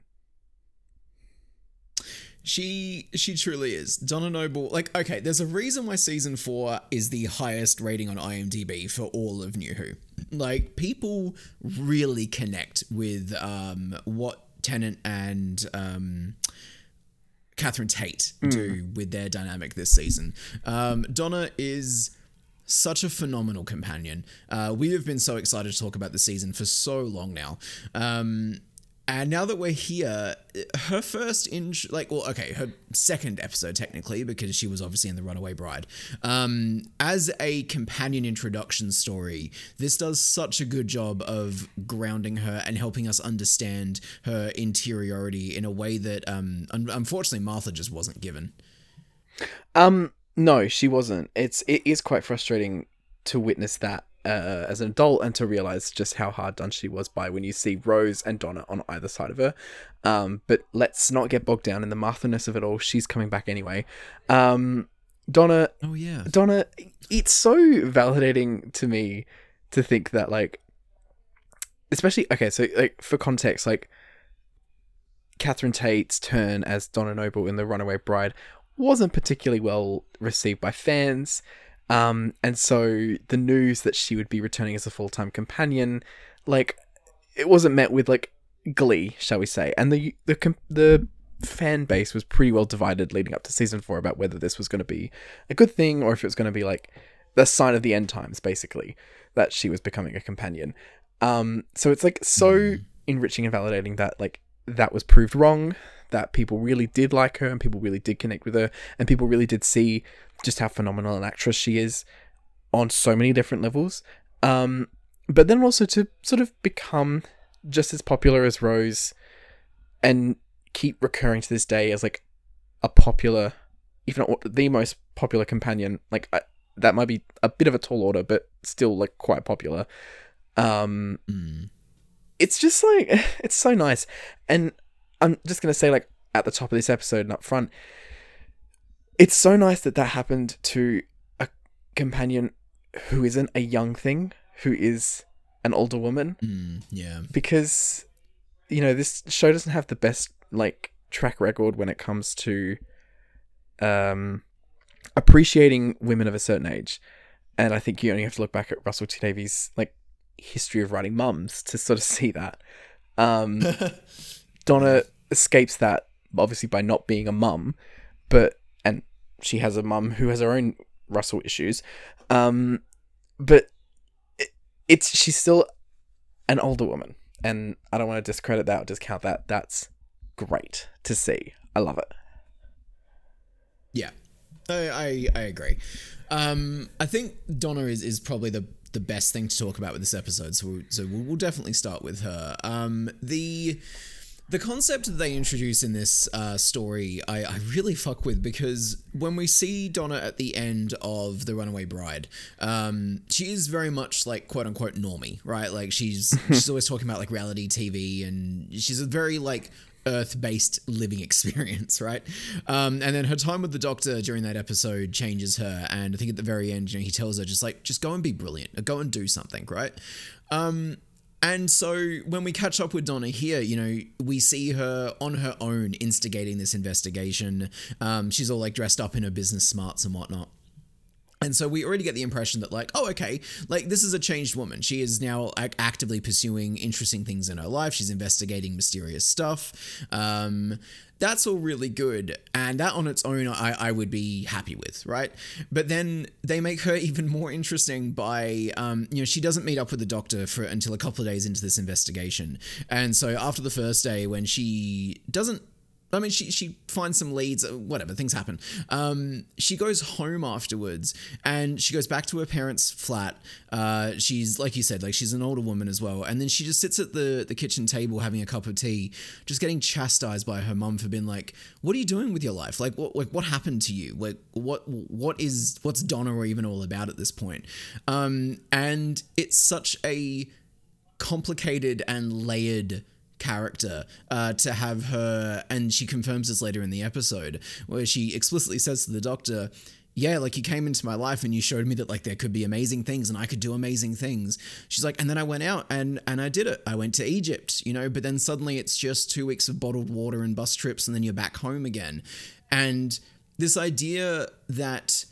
Speaker 2: She she truly is. Donna Noble, like, okay, there's a reason why season four is the highest rating on IMDb for all of New Who. Like, people really connect with um what Tennant and um Catherine Tate do with their dynamic this season. Um, Donna is such a phenomenal companion. Uh, we have been so excited to talk about the season for so long now. Um, and now that we're here, her first in like well, okay, her second episode technically because she was obviously in the Runaway Bride. Um, as a companion introduction story, this does such a good job of grounding her and helping us understand her interiority in a way that um, un- unfortunately Martha just wasn't given.
Speaker 1: Um, no, she wasn't. It's it is quite frustrating to witness that uh, as an adult and to realize just how hard done she was by when you see Rose and Donna on either side of her. Um, but let's not get bogged down in the Martha-ness of it all. She's coming back anyway. Um, Donna,
Speaker 2: Oh yeah.
Speaker 1: Donna, it's so validating to me to think that like, especially okay, so like for context, like Catherine Tate's turn as Donna Noble in The Runaway Bride wasn't particularly well received by fans. Um, and so the news that she would be returning as a full time companion, like, it wasn't met with like glee, shall we say? And the the com- the fan base was pretty well divided leading up to season four about whether this was going to be a good thing or if it was going to be like the sign of the end times, basically, that she was becoming a companion. Um, so it's like so enriching and validating that like that was proved wrong, that people really did like her and people really did connect with her, and people really did see just how phenomenal an actress she is on so many different levels. Um, but then also to sort of become just as popular as Rose and keep recurring to this day as like a popular, if not the most popular companion. Like I, that might be a bit of a tall order, but still like quite popular. Um,
Speaker 2: Mm.
Speaker 1: it's just like it's so nice and i'm just gonna say like at the top of this episode and up front it's so nice that that happened to a companion who isn't a young thing who is an older woman
Speaker 2: Mm. Yeah.
Speaker 1: because you know this show doesn't have the best like track record when it comes to um appreciating women of a certain age and i think you only have to look back at russell t davies like history of writing mums to sort of see that um donna escapes that obviously by not being a mum but and she has a mum who has her own russell issues um but it, it's she's still an older woman and I don't want to discredit that or discount that. That's great to see. I love it.
Speaker 2: Yeah, I I, I agree. Um, I think Donna is, is probably the the best thing to talk about with this episode. So we'll, so we'll, definitely start with her. Um, the the concept that they introduce in this uh, story, I, I really fuck with because when we see Donna at the end of The Runaway Bride, um, she is very much like quote unquote normie, right? Like she's she's always talking about like reality TV and she's a very like earth-based living experience, right? Um, and then her time with the doctor during that episode changes her, and I think at the very end, you know, he tells her just like, just go and be brilliant, go and do something, right? Um, and so when we catch up with Donna here, you know, we see her on her own instigating this investigation. Um, she's all like dressed up in her business smarts and whatnot. And so we already get the impression that, like, oh, okay, like this is a changed woman. She is now ac- actively pursuing interesting things in her life. She's investigating mysterious stuff. Um, that's all really good. And that on its own, I, I would be happy with, right? But then they make her even more interesting by, um, you know, she doesn't meet up with the doctor for until a couple of days into this investigation. And so after the first day, when she doesn't I mean, she she finds some leads, uh, whatever, things happen. Um, she goes home afterwards and she goes back to her parents' flat. Uh, she's, like you said, like she's an older woman as well. And then she just sits at the, the kitchen table having a cup of tea, just getting chastised by her mum for being like, What are you doing with your life? Like, what, like, what happened to you? Like, what, what is, what's Donna even all about at this point? Um, and it's such a complicated and layered character uh, to have her and she confirms this later in the episode where she explicitly says to the doctor yeah like you came into my life and you showed me that like there could be amazing things and i could do amazing things. She's like and then i went out and and i did it. I went to egypt you know but then suddenly it's just two weeks of bottled water and bus trips and then you're back home again. And this idea that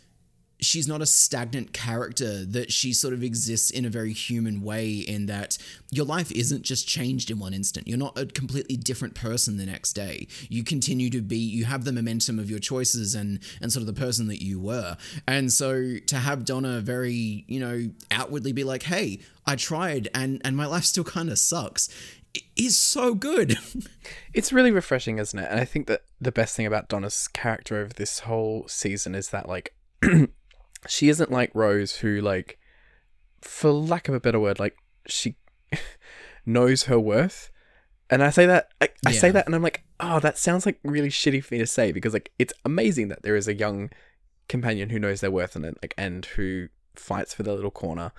Speaker 2: she's not a stagnant character that she sort of exists in a very human way in that your life isn't just changed in one instant. You're not a completely different person the next day. You continue to be you have the momentum of your choices and and sort of the person that you were. And so to have donna very you know outwardly be like hey i tried and and my life still kind of sucks is so good.
Speaker 1: It's really refreshing, isn't it? And I think that the best thing about Donna's character over this whole season is that like she isn't like Rose who like for lack of a better word, like she knows her worth. And I say that I, I say that and I'm like, oh, that sounds like really shitty for me to say because like it's amazing that there is a young companion who knows their worth and like and who fights for their little corner.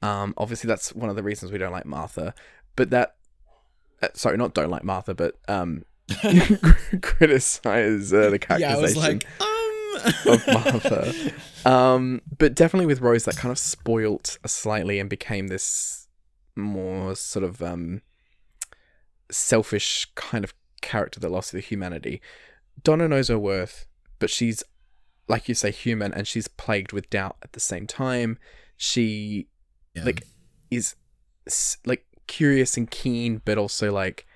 Speaker 1: Um, obviously, that's one of the reasons we don't like Martha. But that, uh, sorry, not don't like Martha, but um, criticize uh, the
Speaker 2: Yeah, I was
Speaker 1: characterization
Speaker 2: like, um.
Speaker 1: Of Martha. um, but definitely with Rose, that kind of spoilt slightly and became this more sort of um, selfish kind of character that lost the humanity. Donna knows her worth, but she's, like you say, human, and she's plagued with doubt at the same time. She
Speaker 2: Yeah.
Speaker 1: like is like curious and keen, but also like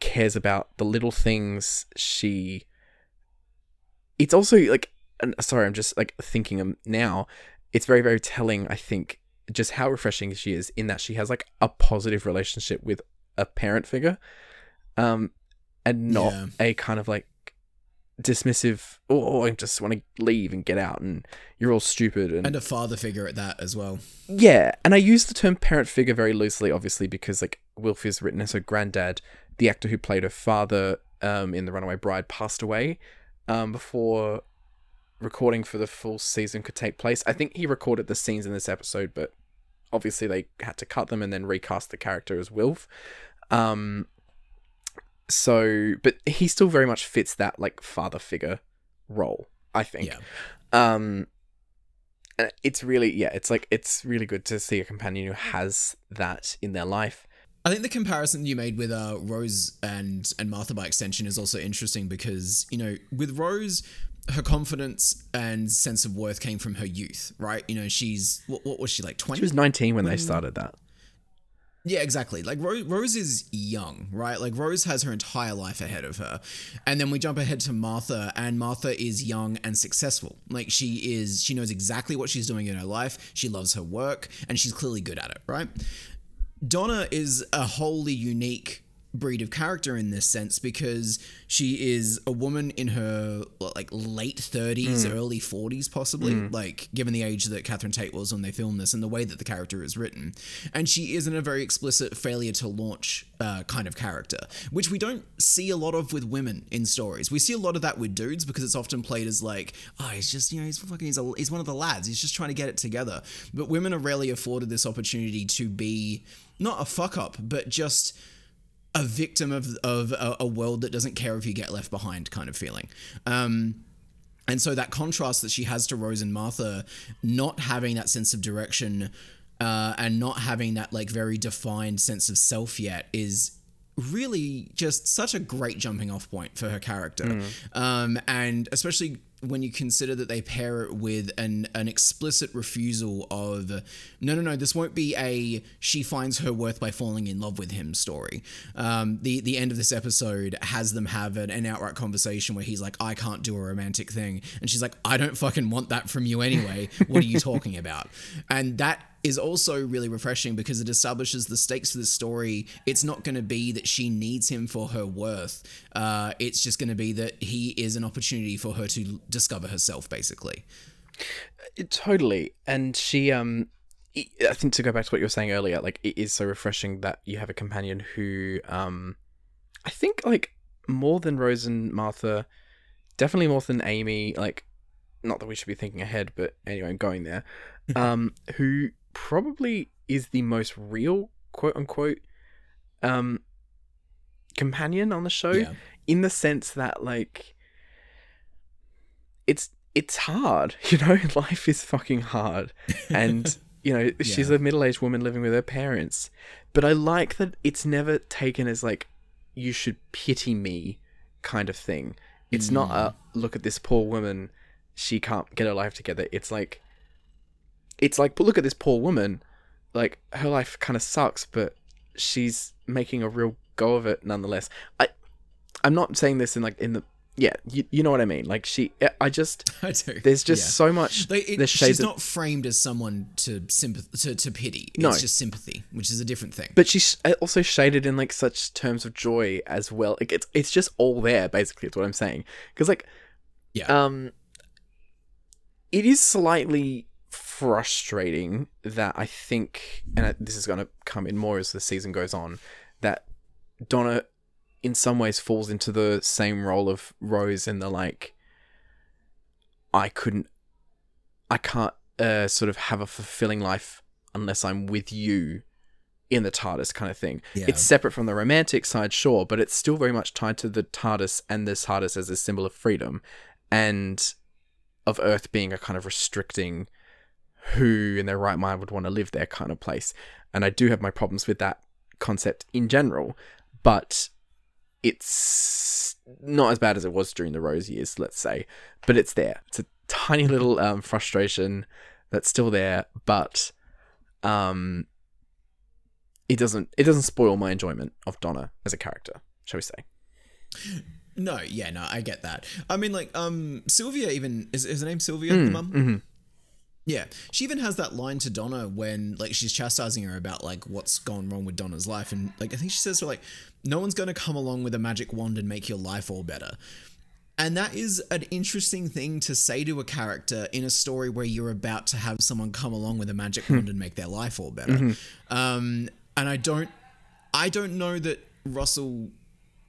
Speaker 1: cares about the little things. She. It's also like, and sorry, I'm just like thinking now. It's very very telling. I think just how refreshing she is in that she has like a positive relationship with a parent figure, um, and not
Speaker 2: Yeah.
Speaker 1: a kind of like dismissive. Oh, I just want to leave and get out, and you're all stupid and
Speaker 2: and a father figure at that as well.
Speaker 1: yeah, and I use the term parent figure very loosely, obviously, because like Wilf is written as her granddad. The actor who played her father um, in The Runaway Bride passed away um, before recording for the full season could take place. I think he recorded the scenes in this episode, but obviously they had to cut them and then recast the character as Wilf. Um, so, but he still very much fits that like father figure role, I think.
Speaker 2: Yeah.
Speaker 1: Um, and it's really yeah, it's like it's really good to see a companion who has that in their life.
Speaker 2: I think the comparison you made with uh, Rose and and Martha by extension is also interesting because you know with Rose, her confidence and sense of worth came from her youth, right? You know, she's what, what was she like twenty?
Speaker 1: She was 19 when they started that.
Speaker 2: Yeah, exactly. Like Rose, Rose is young, right? Like Rose has her entire life ahead of her. And then we jump ahead to Martha, and Martha is young and successful. Like she is, she knows exactly what she's doing in her life. She loves her work, and she's clearly good at it, right? Donna is a wholly unique breed of character in this sense because she is a woman in her like late 30s early 40s possibly like given the age that catherine tate was when they filmed this and the way that the character is written. And she isn't a very explicit failure to launch uh, kind of character which we don't see a lot of with women in stories. We see a lot of that with dudes because it's often played as like oh he's just you know he's fucking he's, a, he's one of the lads. He's just trying to get it together. But women are rarely afforded this opportunity to be not a fuck up but just a victim of of a, a world that doesn't care if you get left behind kind of feeling. Um, and so that contrast that she has to Rose and Martha, not having that sense of direction uh, and not having that like very defined sense of self yet is really just such a great jumping off point for her character. Um, and especially when you consider that they pair it with an an explicit refusal of no no no this won't be a she finds her worth by falling in love with him story. Um, the the end of this episode has them have an, an outright conversation where he's like I can't do a romantic thing. And she's like I don't fucking want that from you anyway. What are you talking about? And that is also really refreshing because it establishes the stakes for the story. It's not going to be that she needs him for her worth. Uh, it's just going to be that he is an opportunity for her to discover herself, basically.
Speaker 1: It- totally. And she, um, I I think to go back to what you were saying earlier, like it is so refreshing that you have a companion who, um, I think like more than Rose and Martha, definitely more than Amy. Like, not that we should be thinking ahead, but anyway, I'm going there. Um, who probably is the most real, quote unquote, um, companion on the show
Speaker 2: Yeah.
Speaker 1: in the sense that like it's it's hard you know? Life is fucking hard. And you know she's a middle-aged woman living with her parents. But i like that it's never taken as like you should pity me kind of thing. It's not a look at this poor woman. She can't get her life together. It's like it's like but look at this poor woman like her life kind of sucks but she's making a real go of it nonetheless i i'm not saying this in like in the yeah you, you know what i mean like she i just
Speaker 2: I do.
Speaker 1: there's just
Speaker 2: Yeah.
Speaker 1: so much
Speaker 2: Like, it- she's
Speaker 1: of,
Speaker 2: not framed as someone to sympath- to, to pity. It's
Speaker 1: No.
Speaker 2: just sympathy, which is a different thing.
Speaker 1: but she's also shaded in like such terms of joy as well like it's it's just all there basically is what i'm saying because like
Speaker 2: Yeah.
Speaker 1: um it is slightly frustrating that i think and this is going to come in more as the season goes on that donna in some ways falls into the same role of rose in the like i couldn't i can't uh, sort of have a fulfilling life unless I'm with you in the TARDIS kind of thing.
Speaker 2: Yeah.
Speaker 1: It's separate from the romantic side, sure, but it's still very much tied to the TARDIS and this TARDIS as a symbol of freedom and of Earth being a kind of restricting who in their right mind would want to live there kind of place. And I do have my problems with that concept in general, but it's not as bad as it was during the Rose years, let's say. But it's there. It's a tiny little um, frustration that's still there, but um, it doesn't it doesn't spoil my enjoyment of Donna as a character, shall we say?
Speaker 2: No, yeah, no, I get that. I mean, like, um, Sylvia even is, is her name Sylvia, the mum?
Speaker 1: hmm
Speaker 2: Yeah, she even has that line to Donna when like she's chastising her about like what's gone wrong with Donna's life, and like I think she says to her, like, "No one's going to come along with a magic wand and make your life all better." And that is an interesting thing to say to a character in a story where you're about to have someone come along with a magic wand and make their life all better. Um, and I don't, I don't know that Russell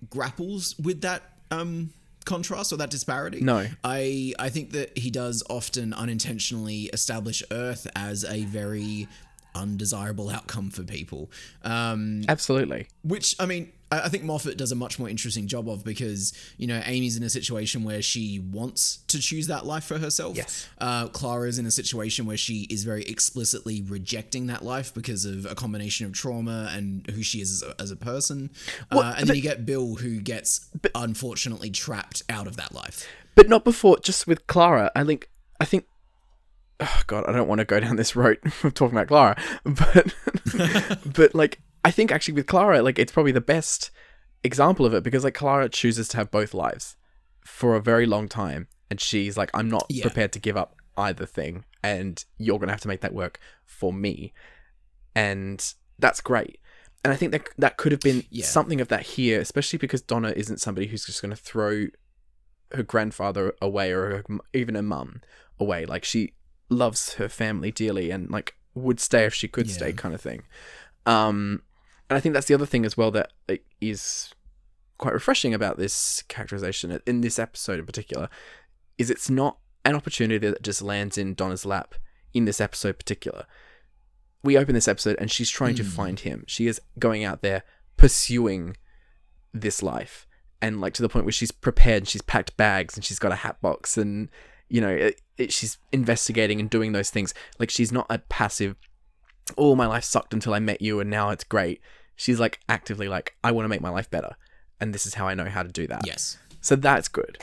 Speaker 2: grapples with that um, contrast or that disparity.
Speaker 1: No.
Speaker 2: I I think that he does often unintentionally establish Earth as a very undesirable outcome for people. Um,
Speaker 1: Absolutely.
Speaker 2: which I mean, I, think Moffat does a much more interesting job of because you know Amy's in a situation where she wants to choose that life for herself.
Speaker 1: Yes.
Speaker 2: Uh, Clara is in a situation where she is very explicitly rejecting that life because of a combination of trauma and who she is as a, as a person. uh, and then you get Bill who gets unfortunately trapped out of that life.
Speaker 1: But not before. Just with Clara, I think. I think. Oh God, I don't want to go down this road of talking about Clara, but but like I think actually with Clara, like it's probably the best example of it because like Clara chooses to have both lives for a very long time, and she's like, I'm not
Speaker 2: Yeah.
Speaker 1: prepared to give up either thing, and you're gonna have to make that work for me, and that's great. And I think that that could have been
Speaker 2: Yeah.
Speaker 1: something of that here, especially because Donna isn't somebody who's just going to throw her grandfather away or her, even her mum away. Like she loves her family dearly and like would stay if she could stay, kind of thing. Um, and I think that's the other thing as well that like, is quite refreshing about this characterization in this episode in particular is it's not an opportunity that just lands in Donna's lap in this episode particular. We open this episode and she's trying to hmm. find him. She is going out there pursuing this life and like to the point where she's prepared and she's packed bags and she's got a hat box and you know it, it, she's investigating and doing those things like she's not a passive oh my life sucked until i met you and now it's great she's like actively like i want to make my life better and this is how i know how to do that
Speaker 2: Yes.
Speaker 1: so that's good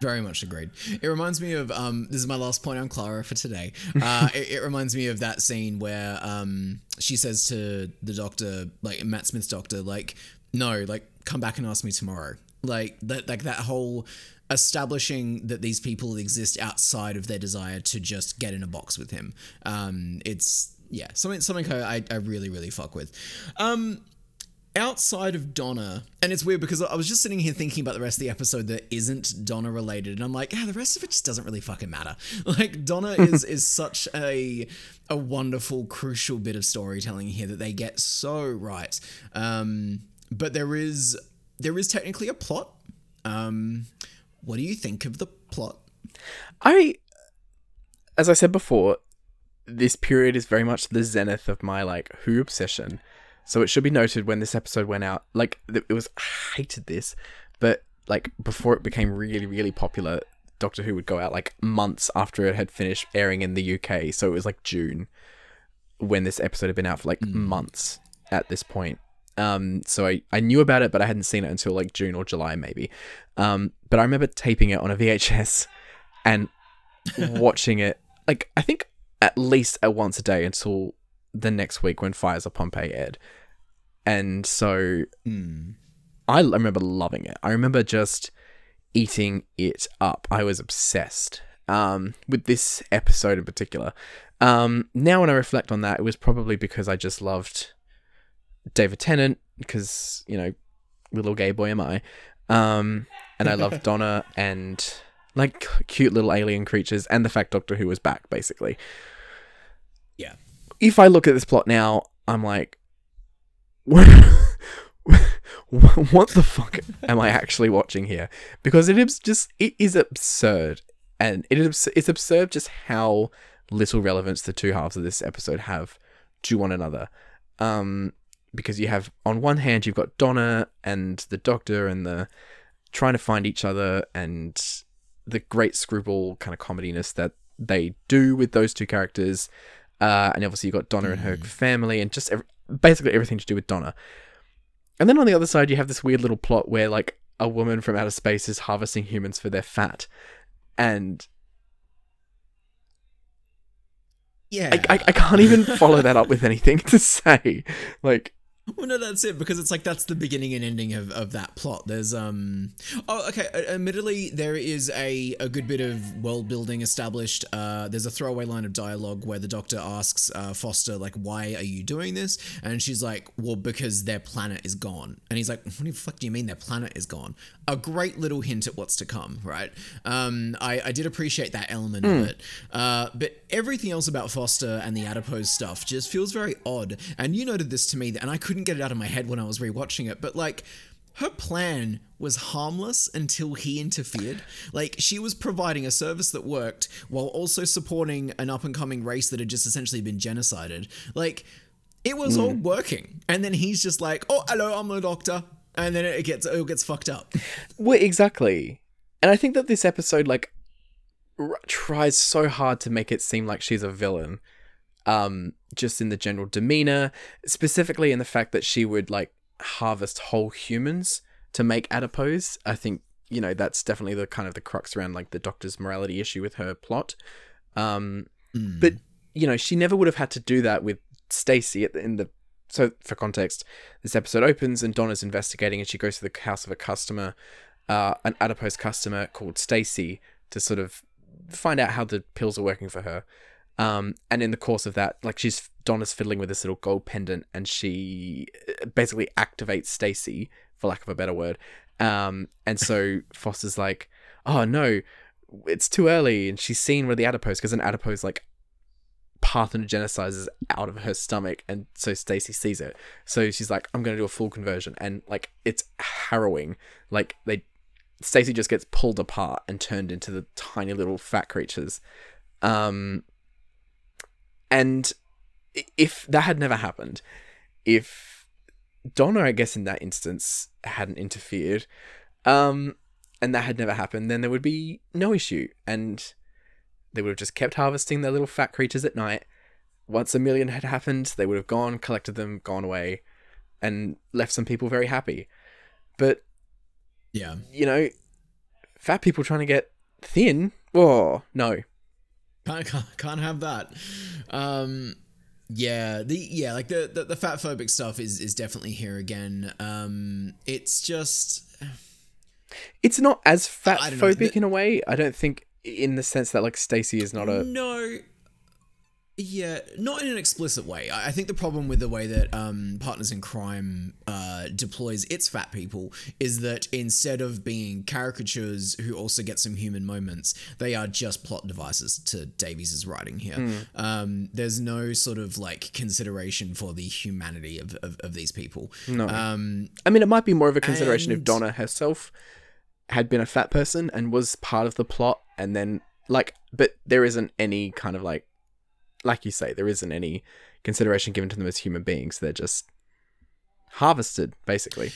Speaker 2: Very much agreed. It reminds me of um, this is my last point on Clara for today. Uh, it, it reminds me of that scene where um, she says to the doctor, like Matt Smith's doctor, like, no, like come back and ask me tomorrow. Like that, like that whole establishing that these people exist outside of their desire to just get in a box with him. Um, it's yeah, something something I, I really really fuck with. Um, outside of Donna, and it's weird because I was just sitting here thinking about the rest of the episode that isn't Donna related, and I'm like, yeah, the rest of it just doesn't really fucking matter. Like Donna is is such a a wonderful, crucial bit of storytelling here that they get so right. Um, but there is there is technically a plot. Um, what do you think of the plot?
Speaker 1: I, as I said before, this period is very much the zenith of my like Who obsession. So it should be noted when this episode went out, like it was I hated this, but like before it became really really popular, Doctor Who would go out like months after it had finished airing in the UK. So it was like June when this episode had been out for like months at this point. Um, so I, I knew about it, but I hadn't seen it until like June or July maybe. Um, but I remember taping it on a VHS and watching it like I think at least at once a day until the next week when Fires of Pompeii aired. And so. I l- remember loving it. I remember just eating it up. I was obsessed um, with this episode in particular. Um, now, when I reflect on that, it was probably because I just loved David Tennant, because, you know, little gay boy am I. Um, and I loved Donna and like cute little alien creatures and the fact Doctor Who was back, basically.
Speaker 2: Yeah.
Speaker 1: If I look at this plot now, I'm like, what the fuck am I actually watching here? Because it is just it is absurd, and it is it's absurd just how little relevance the two halves of this episode have to one another. Um, because you have on one hand you've got Donna and the Doctor and the trying to find each other and the great screwball kind of comediness that they do with those two characters. Uh, and obviously you've got Donna and her family and just ev- basically everything to do with Donna. And then on the other side you have this weird little plot where like a woman from outer space is harvesting humans for their fat. And
Speaker 2: Yeah.
Speaker 1: I, I, I can't even follow that up with anything to say. Like,
Speaker 2: Well, no, that's it because it's like that's the beginning and ending of, of that plot. There's um, oh, okay. Admittedly, there is a, a good bit of world building established. Uh, there's a throwaway line of dialogue where the Doctor asks uh, Foster like, "Why are you doing this?" And she's like, "Well, because their planet is gone." And he's like, "What the fuck do you mean their planet is gone?" A great little hint at what's to come, right? Um, I I did appreciate that element of it, uh, but everything else about Foster and the adipose stuff just feels very odd. And you noted this to me, and I couldn't get it out of my head when I was rewatching it, but like. Her plan was harmless until he interfered. Like, she was providing a service that worked while also supporting an up and coming race that had just essentially been genocided. Like, it was all hmm. working. And then he's just like, oh, hello, I'm the doctor. And then it gets, it gets fucked up.
Speaker 1: well, exactly. And I think that this episode, like, r- tries so hard to make it seem like she's a villain. Um, just in the general demeanor, specifically in the fact that she would, like, harvest whole humans to make adipose. I think, you know, that's definitely the kind of the crux around, like, the doctor's morality issue with her plot. Um, but you know, she never would have had to do that with Stacy at the, in the. So for context, this episode opens and Donna's investigating, and she goes to the house of a customer, uh, an adipose customer called Stacy, to sort of find out how the pills are working for her. Um, and in the course of that, like she's Donna's fiddling with this little gold pendant, and she uh, basically activates Stacy, for lack of a better word. Um, and so Foster's like, "Oh no, it's too early," and she's seen where the adipose, because an adipose like parthenogenicizes out of her stomach, and so Stacy sees it. So she's like, "I'm gonna do a full conversion," and like it's harrowing. Like they, Stacy just gets pulled apart and turned into the tiny little fat creatures. Um, and if that had never happened, if Donna, I guess in that instance, hadn't interfered, um, and that had never happened, then there would be no issue, and they would have just kept harvesting their little fat creatures at night. Once a million had happened, they would have gone, collected them, gone away, and left some people very happy. But
Speaker 2: Yeah.
Speaker 1: you know, fat people trying to get thin. Oh no,
Speaker 2: Can't, can't, can't have that. Um, yeah, the yeah, like the, the the fat phobic stuff is is definitely here again. Um, it's just
Speaker 1: it's not as fat
Speaker 2: I don't know,
Speaker 1: phobic in a way. I don't think in the sense that like Stacy is not a
Speaker 2: no. Yeah, not in an explicit way. I think the problem with the way that um, Partners in Crime uh, deploys its fat people is that instead of being caricatures who also get some human moments, they are just plot devices to Davies' writing here.
Speaker 1: Hmm.
Speaker 2: Um, there's no sort of like consideration for the humanity of, of, of these people.
Speaker 1: No.
Speaker 2: Um,
Speaker 1: I mean, it might be more of a consideration if Donna herself had been a fat person and was part of the plot, and then like, but there isn't any kind of like, like you say, there isn't any consideration given to them as human beings. They're just harvested, basically.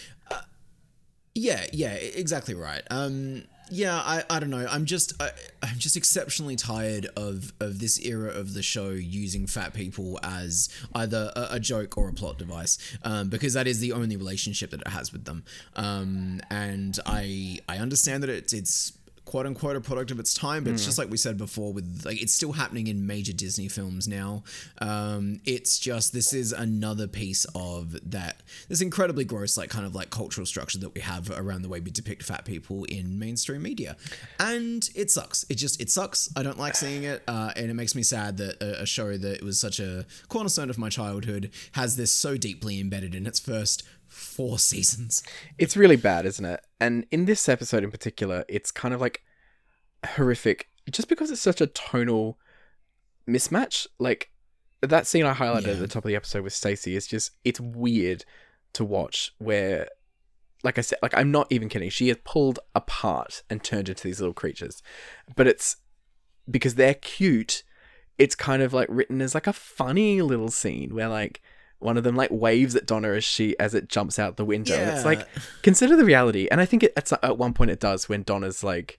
Speaker 2: Yeah, yeah, e- exactly right. Um, yeah, I, I don't know. I'm just I, I'm just exceptionally tired of of this era of the show using fat people as either a, a joke or a plot device, um, because that is the only relationship that it has with them. Um, and I I understand that it's it's quote unquote a product of its time, but it's just like we said before with like it's still happening in major Disney films now. Um, it's just this is another piece of that this incredibly gross like kind of like cultural structure that we have around the way we depict fat people in mainstream media, and it sucks. It just it sucks. I don't like seeing it, uh, and it makes me sad that a, a show that was such a cornerstone of my childhood has this so deeply embedded in its first four seasons.
Speaker 1: It's really bad, isn't it? And in this episode in particular, it's kind of like horrific just because it's such a tonal mismatch. Like that scene I highlighted
Speaker 2: Yeah.
Speaker 1: at the top of the episode with Stacey is just it's weird to watch where like I said, like I'm not even kidding. She is pulled apart and turned into these little creatures. But it's because they're cute, it's kind of like written as like a funny little scene where like one of them like waves at Donna as she as it jumps out the window. And it's like consider the reality, and I think it, it's at one point it does when Donna's like,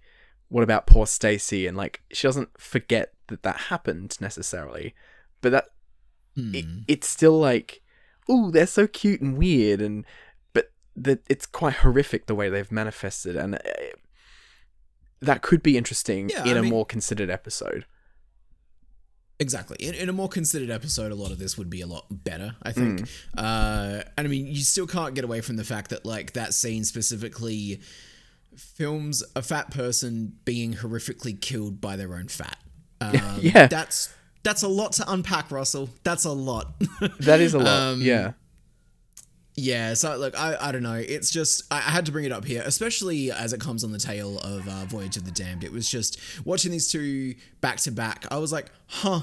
Speaker 1: "What about poor Stacy?" and like she doesn't forget that that happened necessarily, but that it,
Speaker 2: Hmm.
Speaker 1: it's still like, "Ooh, they're so cute and weird," and but that it's quite horrific the way they've manifested, and uh, that could be interesting
Speaker 2: Yeah,
Speaker 1: in
Speaker 2: I
Speaker 1: a
Speaker 2: mean-
Speaker 1: more considered episode.
Speaker 2: Exactly. In, in a more considered episode, a lot of this would be a lot better, I think. Uh, and I mean, you still can't get away from the fact that, like, that scene specifically films a fat person being horrifically killed by their own fat. Um,
Speaker 1: Yeah.
Speaker 2: That's that's a lot to unpack, Russell. That's a lot.
Speaker 1: That is a lot.
Speaker 2: Um,
Speaker 1: yeah.
Speaker 2: Yeah, so look, I, I don't know. It's just I, I had to bring it up here, especially as it comes on the tail of uh, Voyage of the Damned. It was just watching these two back to back. I was like, huh,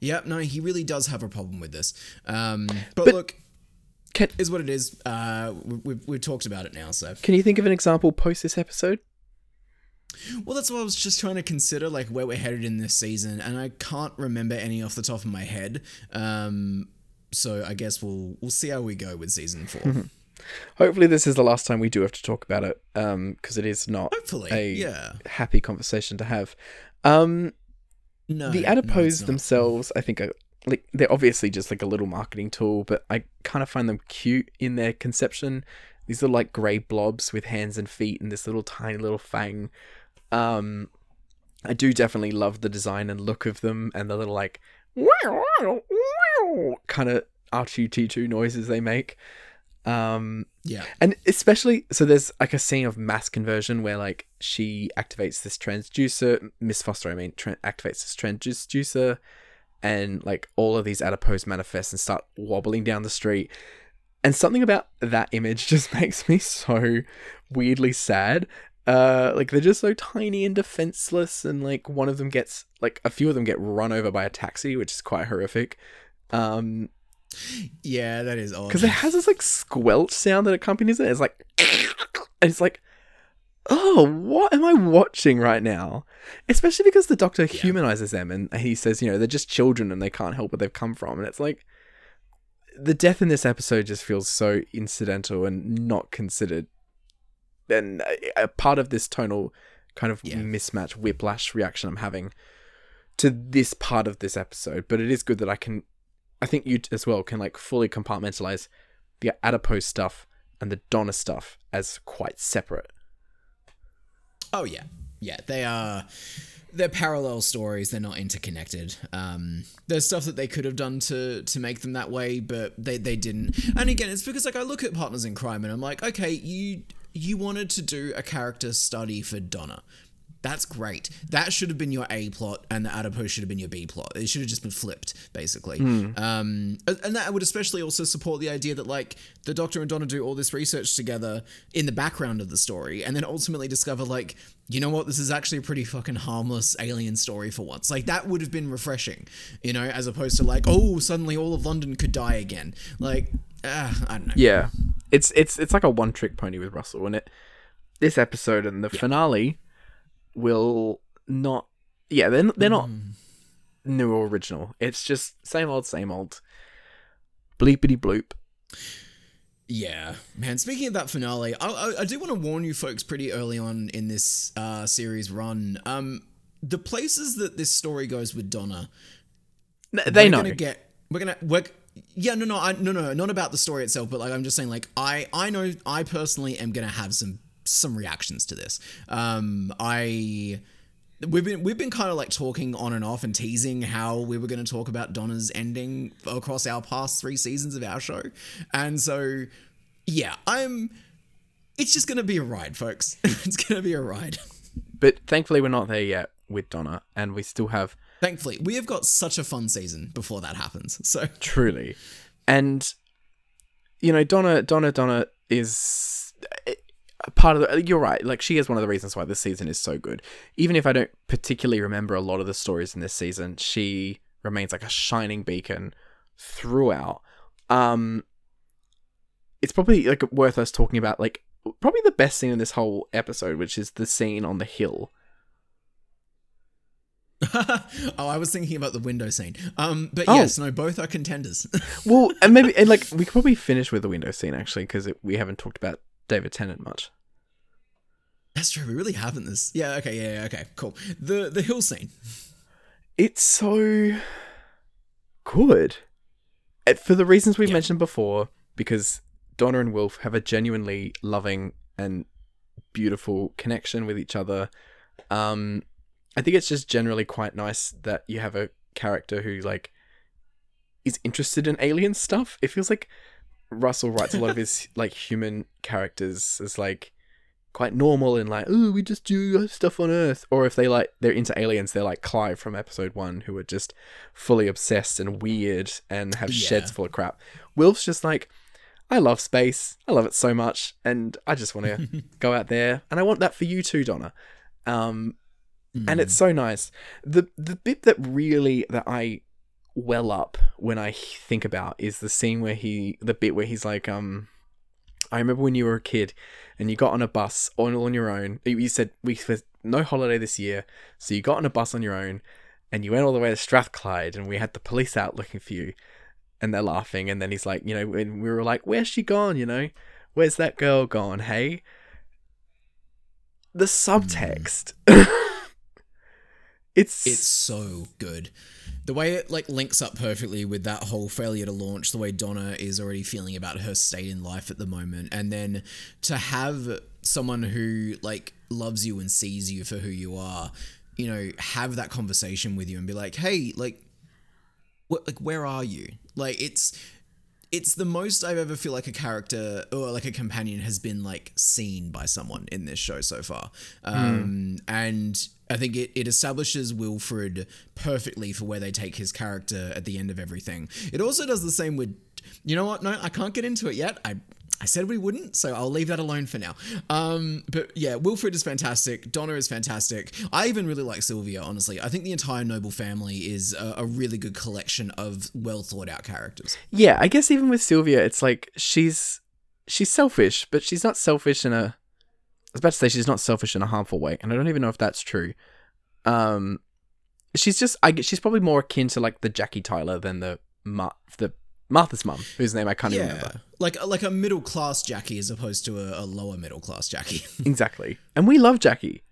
Speaker 2: yep, no, he really does have a problem with this. Um, but,
Speaker 1: But-
Speaker 2: look,
Speaker 1: Can,
Speaker 2: is what it is. Uh, we, we've we've talked about it now, so
Speaker 1: can you think of an example post this episode?
Speaker 2: well, that's what I was just trying to consider, like where we're headed in this season, and I can't remember any off the top of my head. Um, so I guess we'll we'll see how we go with season 4
Speaker 1: Hopefully, this is the last time we do have to talk about it, because it is not
Speaker 2: Hopefully,
Speaker 1: a
Speaker 2: yeah.
Speaker 1: happy conversation to have. Um,
Speaker 2: No,
Speaker 1: the adipose
Speaker 2: not.
Speaker 1: themselves, I think, are like they're obviously just like a little marketing tool, but I kind of find them cute in their conception. These are like grey blobs with hands and feet and this little tiny little fang. Um, I do definitely love the design and look of them and the little like kind of R2-D2 noises they make. Um,
Speaker 2: Yeah.
Speaker 1: and especially so there's like a scene of mass conversion where like she activates this transducer miss foster i mean tra- activates this transducer and like all of these adipose manifest and start wobbling down the street and something about that image just makes me so weirdly sad uh like they're just so tiny and defenseless and like one of them gets like a few of them get run over by a taxi which is quite horrific um
Speaker 2: Yeah, that is odd.
Speaker 1: because it has this like squelch sound that accompanies it. It's like, and it's like, oh, what am I watching right now? Especially because the doctor humanizes them and he says, you know, they're just children and they can't help where they've come from. And it's like, the death in this episode just feels so incidental and not considered. And a- a part of this tonal kind of
Speaker 2: Yeah.
Speaker 1: mismatch, whiplash reaction I'm having to this part of this episode. But it is good that I can I think you as well can like fully compartmentalize the adipose stuff and the Donna stuff as quite separate.
Speaker 2: Oh yeah, yeah. They are. They're parallel stories. They're not interconnected. Um, there's stuff that they could have done to to make them that way, but they they didn't. And again, it's because like I look at Partners in Crime and I'm like, okay, you you wanted to do a character study for Donna. That's great. That should have been your A plot, and the adipose should have been your B plot. It should have just been flipped, basically. Um, and that would especially also support the idea that like the Doctor and Donna do all this research together in the background of the story, and then ultimately discover like, you know what, this is actually a pretty fucking harmless alien story for once. Like that would have been refreshing, you know, as opposed to like, oh, suddenly all of London could die again. Like, uh, I don't know.
Speaker 1: Yeah, it's it's it's like a one trick pony with Russell, and it this episode and the finale will not. Yeah, they're they're not new or original. It's just same old, same old. Bleepity bloop.
Speaker 2: Yeah, man. Speaking of that finale, I, I, I do want to warn you folks pretty early on in this uh, series run. Um, the places that this story goes with Donna,
Speaker 1: N- They
Speaker 2: we're
Speaker 1: know.
Speaker 2: gonna get. We're gonna. We're, yeah, no, no, I, no, no, not about the story itself, but like I'm just saying, like I, I know, I personally am gonna have some some reactions to this. Um, I. We've been we've been kind of like talking on and off and teasing how we were going to talk about Donna's ending across our past three seasons of our show, and so yeah, I'm. It's just going to be a ride, folks. it's going to be a ride.
Speaker 1: But thankfully, we're not there yet with Donna, and we still have
Speaker 2: Thankfully, we have got such a fun season before that happens. So
Speaker 1: truly, and you know, Donna, Donna, Donna is part of the. You're right. Like she is one of the reasons why this season is so good. Even if I don't particularly remember a lot of the stories in this season, she remains like a shining beacon throughout. Um, it's probably like worth us talking about like probably the best scene in this whole episode, which is the scene on the hill.
Speaker 2: oh, I was thinking about the window scene. Um, but
Speaker 1: Oh.
Speaker 2: yes, no, both are contenders.
Speaker 1: Well, and maybe and like we could probably finish with the window scene actually because we haven't talked about David Tennant much.
Speaker 2: That's true. We really haven't this. Yeah. Okay. Yeah. yeah, Okay. Cool. The the hill scene.
Speaker 1: It's so good for the reasons we
Speaker 2: Yeah.
Speaker 1: mentioned before. Because Donna and Wilf have a genuinely loving and beautiful connection with each other. Um, I think it's just generally quite nice that you have a character who like is interested in alien stuff. It feels like Russell writes a lot of his like human characters as like quite normal and like oh we just do stuff on Earth, or if they like they're into aliens, they're like Clive from Episode One, who are just fully obsessed and weird and have
Speaker 2: Yeah.
Speaker 1: sheds full of crap. Wilf's just like. I love space. I love it so much, and I just want to go out there, and I want that for you too, Donna. Um, and it's so nice. the The bit that really that I well up when I think about is the scene where he, the bit where he's like, um, I remember when you were a kid and you got on a bus on on your own. You said we no holiday this year, so you got on a bus on your own, and you went all the way to Strathclyde, and we had the police out looking for you, and they're laughing, and then he's like, you know, and we were like, where's she gone? You know, where's that girl gone? Hey, the subtext. it's
Speaker 2: It's so good. The way it like links up perfectly with that whole failure to launch, the way Donna is already feeling about her state in life at the moment, and then to have someone who like loves you and sees you for who you are, you know, have that conversation with you and be like, "Hey, like, what, like, where are you?" Like, it's it's the most I've ever feel like a character or like a companion has been like seen by someone in this show so far. Um, And I think it, it establishes Wilfred perfectly for where they take his character at the end of everything. It also does the same with, you know what? No, I can't get into it yet. I I said we wouldn't, so I'll leave that alone for now. Um, but yeah, Wilfred is fantastic. Donna is fantastic. I even really like Sylvia, honestly. I think the entire Noble family is a, a really good collection of well thought out characters.
Speaker 1: yeah, I guess even with Sylvia, it's like she's she's selfish, but she's not selfish in a. I was about to say she's not selfish in a harmful way, and I don't even know if that's true. Um, she's just I she's probably more akin to like the Jackie Tyler than the Ma- the Martha's mum, whose name I can't even remember.
Speaker 2: like like a middle class Jackie as opposed to a, a lower middle class Jackie.
Speaker 1: Exactly, and we love Jackie.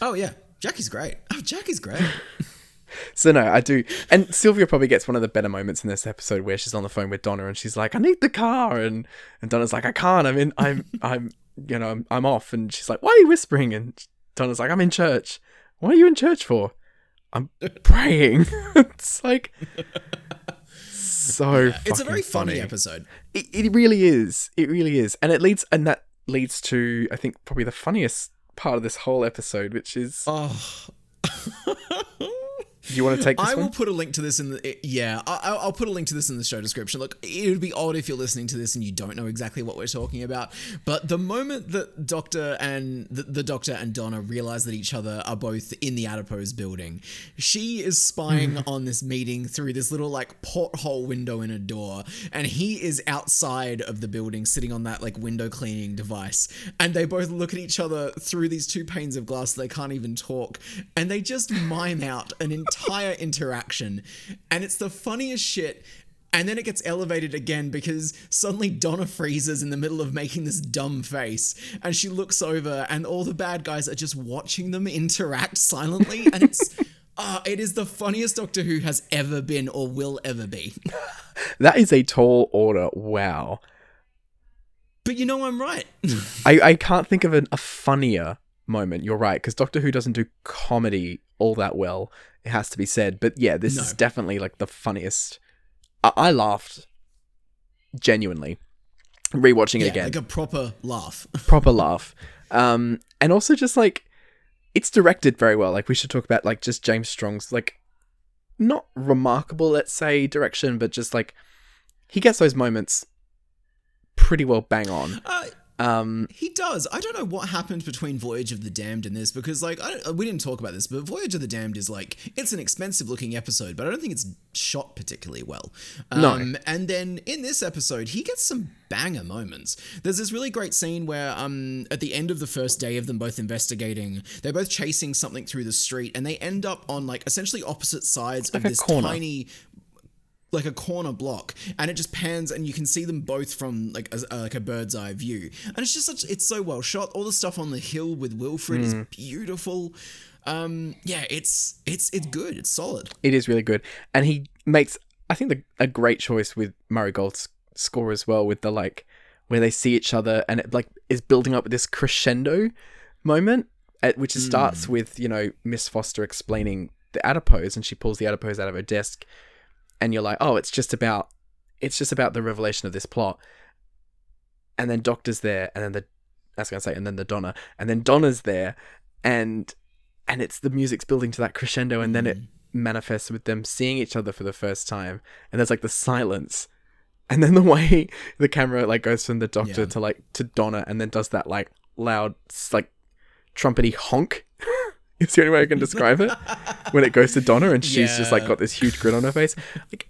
Speaker 2: oh yeah, Jackie's great. Oh, Jackie's great.
Speaker 1: So no, I do. And Sylvia probably gets one of the better moments in this episode where she's on the phone with Donna and she's like, "I need the car," and and Donna's like, "I can't. I'm in. I'm I'm you know I'm, I'm off." And she's like, "Why are you whispering?" And Donna's like, "I'm in church." What are you in church for? I'm praying. it's like so.
Speaker 2: it's a very
Speaker 1: fucking
Speaker 2: funny, episode.
Speaker 1: It, it really is. It really is, and it leads and that leads to I think probably the funniest part of this whole episode, which is.
Speaker 2: Oh.
Speaker 1: Do you want to take this
Speaker 2: I
Speaker 1: one?
Speaker 2: will put a link to this in the eh, yeah. I, I'll- I'll put a link to this in the show description. Look, it would be odd if you're listening to this and you don't know exactly what we're talking about. But the moment that Doctor and the, the Doctor and Donna realize that each other are both in the Adipose building, she is spying mm-hmm. on this meeting through this little like porthole window in a door, and he is outside of the building, sitting on that like window cleaning device. And they both look at each other through these two panes of glass. They can't even talk, and they just mime out an entire interaction, and it's the funniest shit. And then it gets elevated again because suddenly Donna freezes in the middle of making this dumb face, and she looks over, and all the bad guys are just watching them interact silently, and it's. Ah, it is the funniest Doctor Who has ever been or will ever be.
Speaker 1: That is a tall order. Wow.
Speaker 2: But you know I'm right.
Speaker 1: I, I can't think of an, a funnier moment. You're right, because Doctor Who doesn't do comedy all that well. It has to be said. But yeah, this
Speaker 2: No.
Speaker 1: is definitely like the funniest. I, I laughed genuinely rewatching it
Speaker 2: Yeah,
Speaker 1: again.
Speaker 2: like a proper laugh.
Speaker 1: proper laugh. Um, and also just like it's directed very well. Like we should talk about like just James Strong's like not remarkable, let's say, direction, but just like he gets those moments pretty well bang on.
Speaker 2: Uh,
Speaker 1: Um,
Speaker 2: He does. I don't know what happened between Voyage of the Damned and this because, like, I don't, we didn't talk about this, but Voyage of the Damned is like it's an expensive looking episode, but I don't think it's shot particularly well.
Speaker 1: No.
Speaker 2: Um, and then in this episode, he gets some banger moments. There's this really great scene where, um, at the end of the first day of them both investigating, they're both chasing something through the street, and they end up on like essentially opposite sides of this
Speaker 1: corner.
Speaker 2: tiny like a corner block and it just pans and you can see them both from like a, uh, like a bird's eye view. And it's just such it's so well shot. All the stuff on the hill with wilfred is mm. beautiful. Um yeah it's it's it's good. It's solid.
Speaker 1: It is really good, and he makes I think the, a great choice with Murray Gold's score as well, with the like where they see each other, and it like is building up this crescendo moment, at, which it starts mm. with you know Miss Foster explaining the adipose, and she pulls the adipose out of her desk, and you're like, oh, it's just about it's just about the revelation of this plot, and then Doctor's there, and then the I was gonna say, and then the Donna, and then Donna's there, and and it's the music's building to that crescendo, and then it mm-hmm. manifests with them seeing each other for the first time, and there's like the silence, and then the way the camera like goes from the Doctor
Speaker 2: Yeah.
Speaker 1: to like to Donna, and then does that like loud like trumpety honk. It's the only way I can describe it. when it goes to Donna and she's just like got this huge grin on her face. Like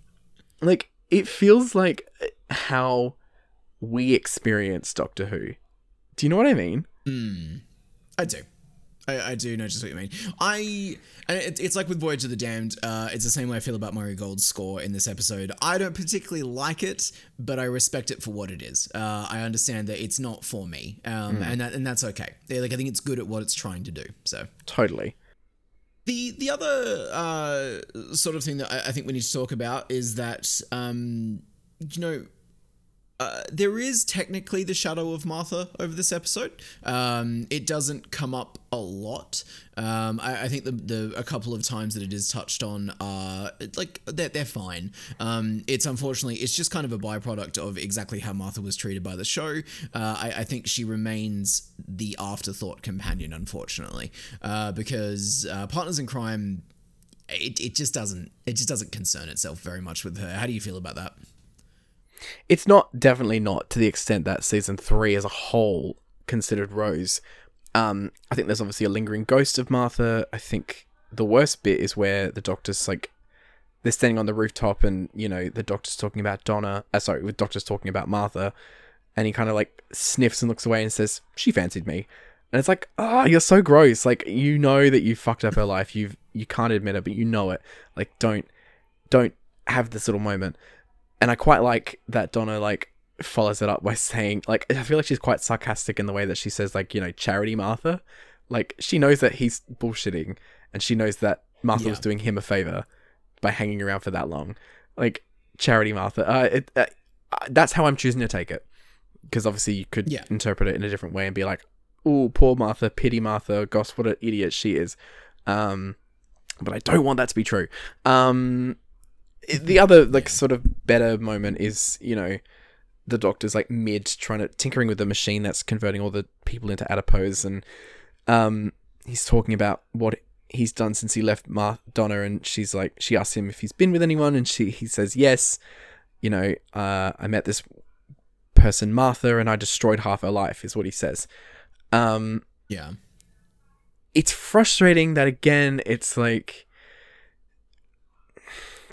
Speaker 1: like it feels like how we experience Doctor Who. Do you know what I mean? Hmm.
Speaker 2: i do I, I do know just what you mean. I and it, it's like with Voyage of the Damned. Uh, it's the same way I feel about Murray Gold's score in this episode. I don't particularly like it, but I respect it for what it is. Uh, I understand that it's not for me, um, and that and that's okay. Yeah, Like I think it's good at what it's trying to do. So
Speaker 1: Totally.
Speaker 2: The the other uh, sort of thing that I, I think we need to talk about is that um, you know uh, there is technically the shadow of Martha over this episode. Um, it doesn't come up a lot. Um, I, I think the, the a couple of times that it is touched on are like they're, they're fine. Um, it's unfortunately it's just kind of a byproduct of exactly how Martha was treated by the show. Uh, I, I think she remains the afterthought companion, unfortunately, uh, because uh, Partners in Crime. It, it just doesn't it just doesn't concern itself very much with her. How do you feel about that?
Speaker 1: It's not definitely not to the extent that season three as a whole considered Rose. Um, I think there's obviously a lingering ghost of Martha. I think the worst bit is where the doctor's like they're standing on the rooftop and you know the doctor's talking about Donna. Uh, sorry, the doctor's talking about Martha, and he kind of like sniffs and looks away and says, "She fancied me," and it's like, ah, you're so gross. Like you know that you fucked up her life. You've you can't admit it, but you know it. Like don't don't have this little moment. And I quite like that Donna like follows it up by saying like I feel like she's quite sarcastic in the way that she says like you know charity Martha, like she knows that he's bullshitting and she knows that Martha was doing him a favor by hanging around for that long, like charity Martha. Uh, it, uh, uh, that's how I'm choosing to take it because obviously you could
Speaker 2: Yeah.
Speaker 1: interpret it in a different way and be like, oh poor Martha, pity Martha, gosh what an idiot she is. Um, but I don't want that to be true. Um, the other like sort of better moment is you know the doctor's like mid trying to tinkering with the machine that's converting all the people into adipose and um he's talking about what he's done since he left Mar- Donna and she's like she asks him if he's been with anyone and she he says yes you know uh I met this person Martha and I destroyed half her life is what he says um
Speaker 2: Yeah.
Speaker 1: it's frustrating that again it's like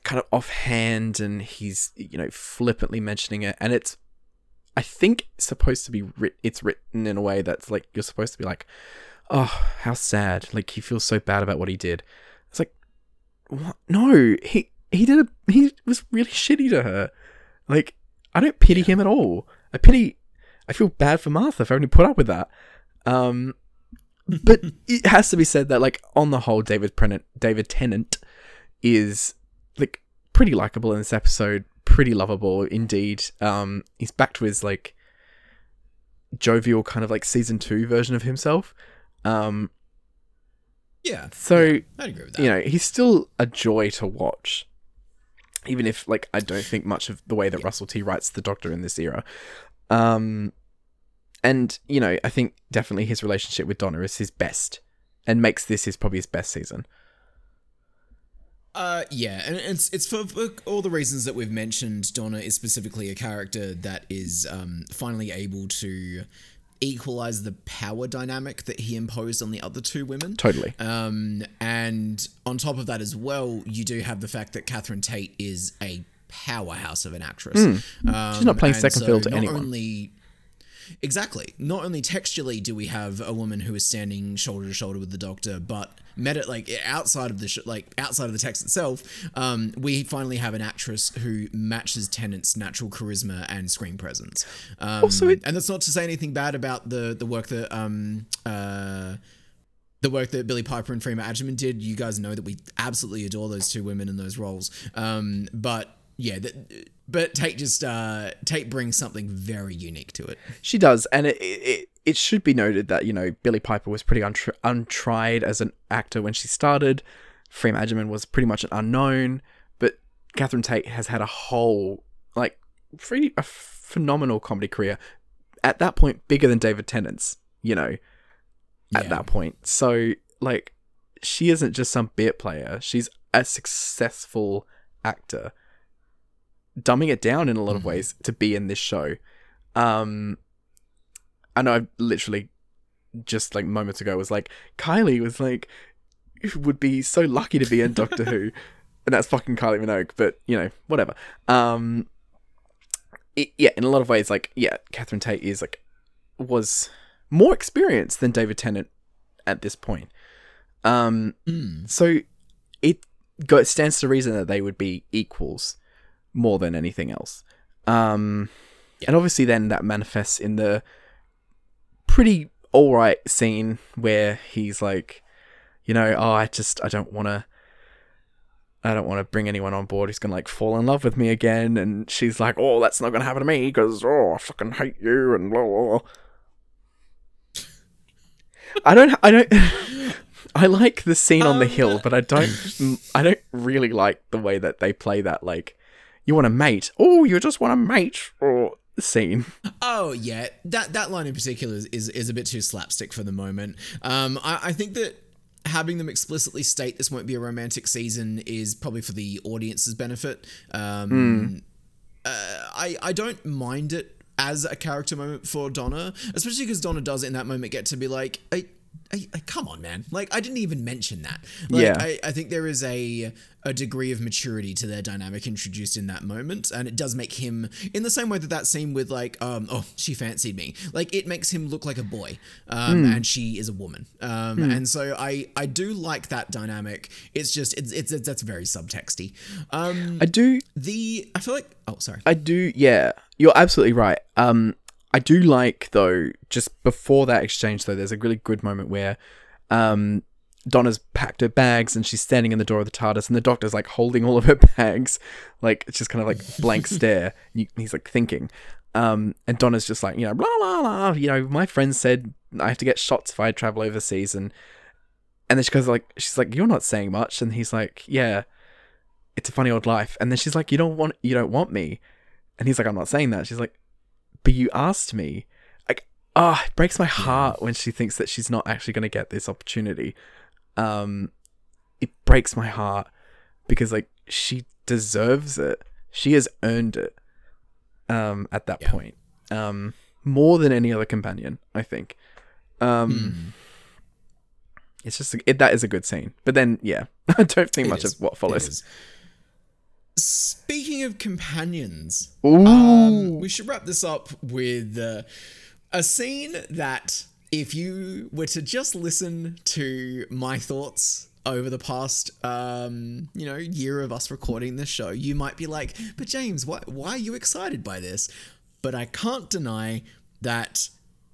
Speaker 1: kind of offhand and he's you know flippantly mentioning it. And it's i think supposed to be writ- it's written in a way that's like you're supposed to be like oh how sad. Like he feels so bad about what he did. It's like what? No. He he did a he was really shitty to her. Like i don't pity him at all. I pity i feel bad for martha for having to put up with that. Um but it has to be said that like on the whole david Pennant, david tennant is like pretty likable in this episode pretty lovable indeed um he's back to his like jovial kind of like season two version of himself um
Speaker 2: Yeah.
Speaker 1: so
Speaker 2: I'd agree with that.
Speaker 1: you know he's still a joy to watch even if like i don't think much of the way that russell t writes the doctor in this era um and you know i think definitely his relationship with donna is his best and makes this his probably his best season
Speaker 2: Uh, yeah, and it's it's for, for all the reasons that we've mentioned. Donna is specifically a character that is um, finally able to equalize the power dynamic that he imposed on the other two women.
Speaker 1: Totally.
Speaker 2: Um, and on top of that as well, you do have the fact that Catherine Tate is a powerhouse of an actress. Um,
Speaker 1: She's not playing second fiddle to
Speaker 2: not
Speaker 1: anyone.
Speaker 2: Only, exactly. Not only textually do we have a woman who is standing shoulder to shoulder with the Doctor, but meta like outside of the sh- like outside of the text itself, um, we finally have an actress who matches Tennant's natural charisma and screen presence. Um,
Speaker 1: Also, it-
Speaker 2: and that's not to say anything bad about the the work that um uh the work that Billie Piper and Freema Agyeman did. You guys know that we absolutely adore those two women in those roles. Um, but yeah, that, but Tate just uh, Tate brings something very unique to it.
Speaker 1: She does, and it, it it should be noted that you know Billie Piper was pretty untr- untried as an actor when she started. Freem Agyeman was pretty much an unknown, but Catherine Tate has had a whole like pretty a phenomenal comedy career. At that point, bigger than David Tennant's. You know, at
Speaker 2: Yeah.
Speaker 1: that point, so like she isn't just some bit player. She's a successful actor. Dumbing it down in a lot of
Speaker 2: Mhm.
Speaker 1: ways to be in this show. Um, I know I literally just like moments ago was like Kylie was like would be so lucky to be in Doctor Who, and that's fucking Kylie Minogue. But you know, whatever. Um, it, yeah, in a lot of ways, like yeah, Catherine Tate is like was more experienced than David Tennant at this point. Um,
Speaker 2: Mm.
Speaker 1: so it go, stands to reason that they would be equals more than anything else. Um,
Speaker 2: Yeah.
Speaker 1: And obviously, then that manifests in the pretty alright scene where he's like, you know, oh, I just, I don't want to. I don't want to bring anyone on board who's gonna like fall in love with me again, and she's like, "Oh, that's not gonna happen to me because oh, I fucking hate you," and blah blah. blah. I don't, I don't, I like the scene on the
Speaker 2: Um,
Speaker 1: hill, but I don't, I don't really like the way that they play that. Like, you want a mate? Oh, you just want a mate? Or scene.
Speaker 2: Oh yeah, that that line in particular is, is, is a bit too slapstick for the moment. Um, I, I think that having them explicitly state this won't be a romantic season is probably for the audience's benefit. Um, uh, I I don't mind it as a character moment for Donna, especially because Donna does in that moment get to be like, I, I, I, come on, man! Like I didn't even mention that. Like,
Speaker 1: Yeah.
Speaker 2: I, I think there is a a degree of maturity to their dynamic introduced in that moment, and it does make him in the same way that that scene with like, um, oh, she fancied me. Like it makes him look like a boy, um, and she is a woman. Um, and so I I do like that dynamic. It's just it's it's, it's that's very subtexty. Um,
Speaker 1: I do,
Speaker 2: the I feel like oh sorry.
Speaker 1: I do. Yeah, you're absolutely right. Um, I do like though. Just before that exchange, though, there's a really good moment where, um, Donna's packed her bags and she's standing in the door of the TARDIS, and the Doctor's like holding all of her bags, like it's just kind of like blank stare. And he's like thinking, um, and Donna's just like, you know, blah blah blah. You know, my friend said I have to get shots if I travel overseas, and and then she goes like, she's like, you're not saying much, and he's like, yeah, it's a funny old life, and then she's like, you don't want, you don't want me, and he's like, I'm not saying that. She's like, but you asked me. Like, ah, it breaks my heart when she thinks that she's not actually going to get this opportunity. Um, it breaks my heart because like she deserves it. She has earned it. Um, at that
Speaker 2: Yeah.
Speaker 1: point, um, more than any other companion, I think. Um,
Speaker 2: Hmm.
Speaker 1: it's just it, that is a good scene. But then, yeah, I don't think
Speaker 2: It
Speaker 1: much
Speaker 2: is.
Speaker 1: of what follows.
Speaker 2: Speaking of companions, um, we should wrap this up with uh, a scene that, if you were to just listen to my thoughts over the past, um, you know, year of us recording this show, you might be like, "But James, why why are you excited by this?" But I can't deny that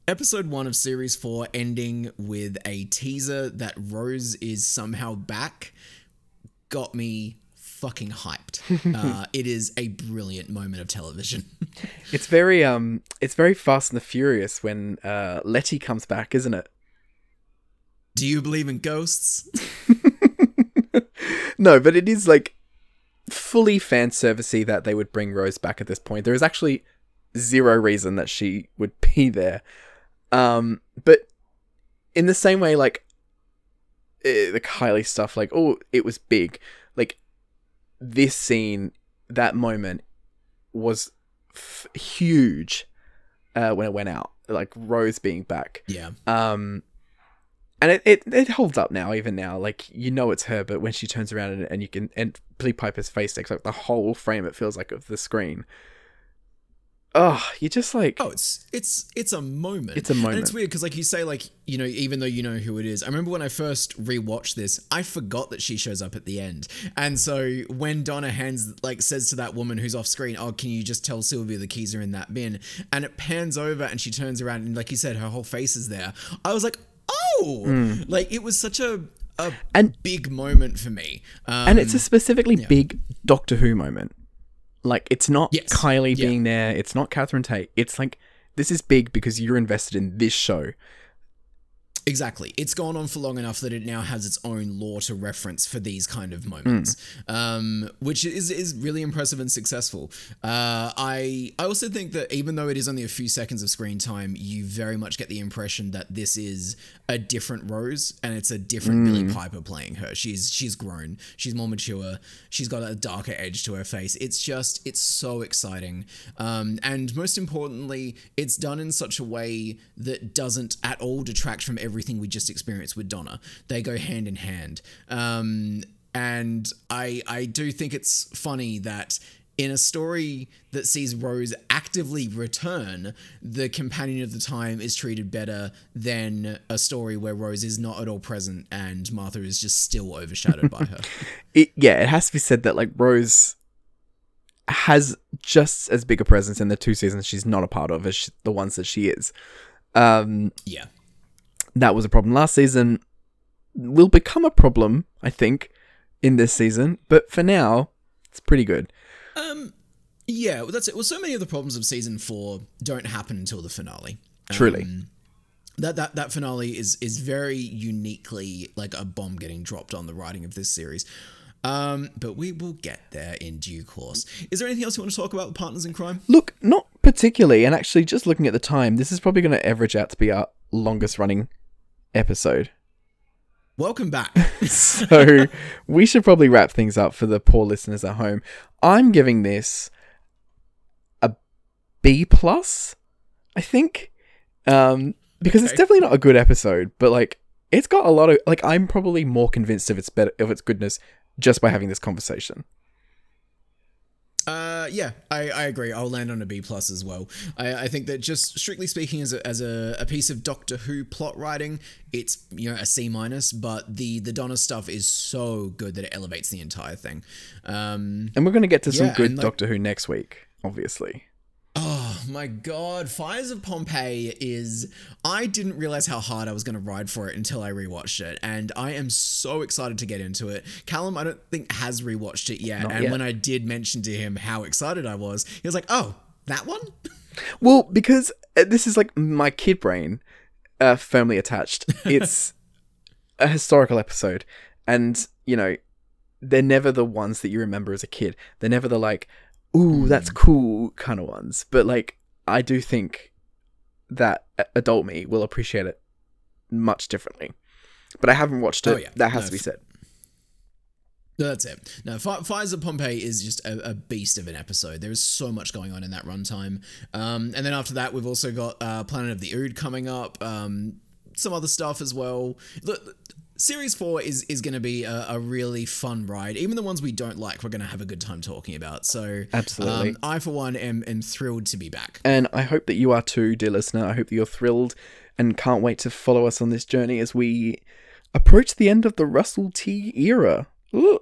Speaker 2: episode one of series four ending with a teaser that Rose is somehow back got me fucking hyped. uh, it is a brilliant moment of television.
Speaker 1: it's very um, it's very Fast and the Furious when uh Letty comes back, isn't it?
Speaker 2: Do you believe in ghosts?
Speaker 1: no, but it is like fully fan servicey that they would bring Rose back at this point. There is actually zero reason that she would be there. Um, but in the same way, like eh, the Kylie stuff, like oh, it was big. This scene, that moment was f- huge uh, when it went out. like Rose being back.
Speaker 2: Yeah.
Speaker 1: Um, and it, it, it holds up now, even now. Like you know it's her, but when she turns around and, and you can and Billie Piper's face takes like the whole frame. It feels like of the screen. Oh, you just like
Speaker 2: Oh, it's it's it's a moment.
Speaker 1: It's a moment.
Speaker 2: And it's weird because like you say, like you know, even though you know who it is. I remember when I first rewatched this, I forgot that she shows up at the end, and so when Donna hands like says to that woman who's off screen, "Oh, can you just tell Sylvia the keys are in that bin?" and it pans over and she turns around and like you said, her whole face is there. I was like, oh, like it was such a a.
Speaker 1: And-
Speaker 2: big moment for me. Um,
Speaker 1: and it's a specifically big Doctor Who moment. Like it's not
Speaker 2: Yes.
Speaker 1: Kylie
Speaker 2: Yeah.
Speaker 1: being there. It's not Catherine Tate. It's like this is big because you're invested in this show.
Speaker 2: Exactly. It's gone on for long enough that it now has its own lore to reference for these kind of moments, um, which is is really impressive and successful. Uh, I I also think that even though it is only a few seconds of screen time, you very much get the impression that this is a different Rose and it's a different Billie Piper playing her. She's she's grown. She's more mature. She's got a darker edge to her face. It's just it's so exciting, um, and most importantly, it's done in such a way that doesn't at all detract from everything we just experienced with Donna. They go hand in hand. Um, and I I do think it's funny that in a story that sees Rose actively return, the companion of the time is treated better than a story where Rose is not at all present and Martha is just still overshadowed by her.
Speaker 1: It, yeah, it has to be said that like Rose has just as big a presence in the two seasons she's not a part of as sh the ones that she is. Um,
Speaker 2: Yeah.
Speaker 1: That was a problem last season. Will become a problem, I think, in this season. But for now, it's pretty good.
Speaker 2: Um, yeah, well, that's it. Well, so many of the problems of season four don't happen until the finale.
Speaker 1: Truly.
Speaker 2: Um, that that that finale is is very uniquely like a bomb getting dropped on the writing of this series. Um, but we will get there in due course. Is there anything else you want to talk about with Partners in Crime?
Speaker 1: Look, not particularly, and actually, just looking at the time, this is probably going to average out to be our longest running episode.
Speaker 2: Welcome back.
Speaker 1: so we should probably wrap things up for the poor listeners at home. I'm giving this a B plus, I think, um, because it's definitely not a good episode, but like it's got a lot of like I'm probably more convinced of its better of its goodness just by having this conversation.
Speaker 2: Uh, yeah, I, I agree. I'll land on a B plus as well. I, I think that just strictly speaking, as a, as a, a piece of Doctor Who plot writing, it's you know a C minus. But the the Donna stuff is so good that it elevates the entire thing. Um,
Speaker 1: And we're going to get to some
Speaker 2: Yeah,
Speaker 1: good
Speaker 2: like-
Speaker 1: Doctor Who next week, obviously.
Speaker 2: Oh my god, Fires of Pompeii is. I didn't realize how hard I was going to ride for it until I rewatched it, and I am so excited to get into it. Callum, I don't think has rewatched it yet,
Speaker 1: Not
Speaker 2: and
Speaker 1: yet.
Speaker 2: when I did mention to him how excited I was, he was like, "Oh, that one."
Speaker 1: Well, because uh, this is like my kid brain uh, firmly attached. It's a historical episode, and you know, they're never the ones that you remember as a kid. They're never the like, "Ooh, that's cool" kind of ones. But like, I do think that adult me will appreciate it much differently. But I haven't watched it.
Speaker 2: Oh, yeah.
Speaker 1: That has
Speaker 2: No,
Speaker 1: to be said.
Speaker 2: No, that's it. No, Fi- Fires of Pompeii is just a, a beast of an episode. There is so much going on in that runtime. Um, and then after that, we've also got uh, Planet of the Ood coming up, um, some other stuff as well. Look, Series 4 is, is going to be a, a really fun ride. Even the ones we don't like, we're going to have a good time talking about. So,
Speaker 1: Absolutely.
Speaker 2: um, I, for one, am, am thrilled to be back.
Speaker 1: And I hope that you are too, dear listener. I hope that you're thrilled and can't wait to follow us on this journey as we approach the end of the Russell T era. Ooh.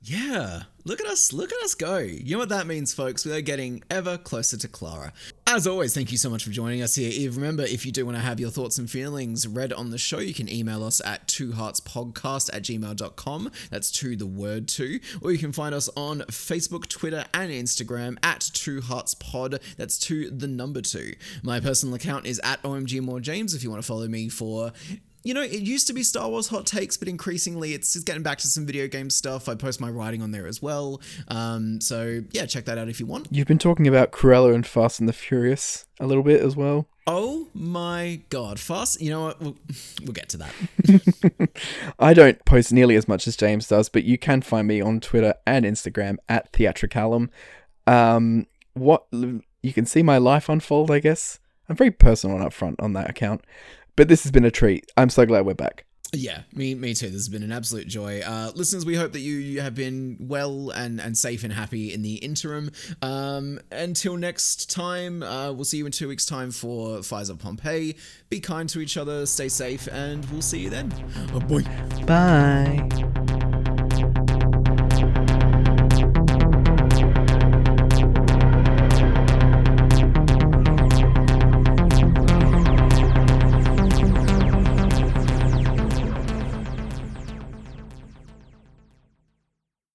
Speaker 2: Yeah, look at us, look at us go. You know what that means, folks? We are getting ever closer to Clara. As always, thank you so much for joining us here. If, remember, if you do want to have your thoughts and feelings read on the show, you can email us at twoheartspodcast at gmail.com. That's two, the word two. Or you can find us on Facebook, Twitter, and Instagram at Two Hearts Pod. That's two, the number two. My personal account is at OMG More James if you want to follow me for you know, it used to be Star Wars hot takes, but increasingly it's, it's getting back to some video game stuff. I post my writing on there as well. Um, so yeah, check that out if you want.
Speaker 1: You've been talking about Cruella and Fast and the Furious a little bit as well.
Speaker 2: Oh my god, fast! You know what? We'll, we'll get to that.
Speaker 1: I don't post nearly as much as James does, but you can find me on Twitter and Instagram at Theatricalum. Um, what you can see my life unfold, I guess. I'm very personal and upfront on that account. But this has been a treat. I'm so glad we're back.
Speaker 2: Yeah, me me too. This has been an absolute joy. Uh, listeners, we hope that you have been well and, and safe and happy in the interim. Um, until next time, uh, we'll see you in two weeks' time for Fires of Pompeii. Be kind to each other, stay safe, and we'll see you then. Oh boy.
Speaker 1: Bye.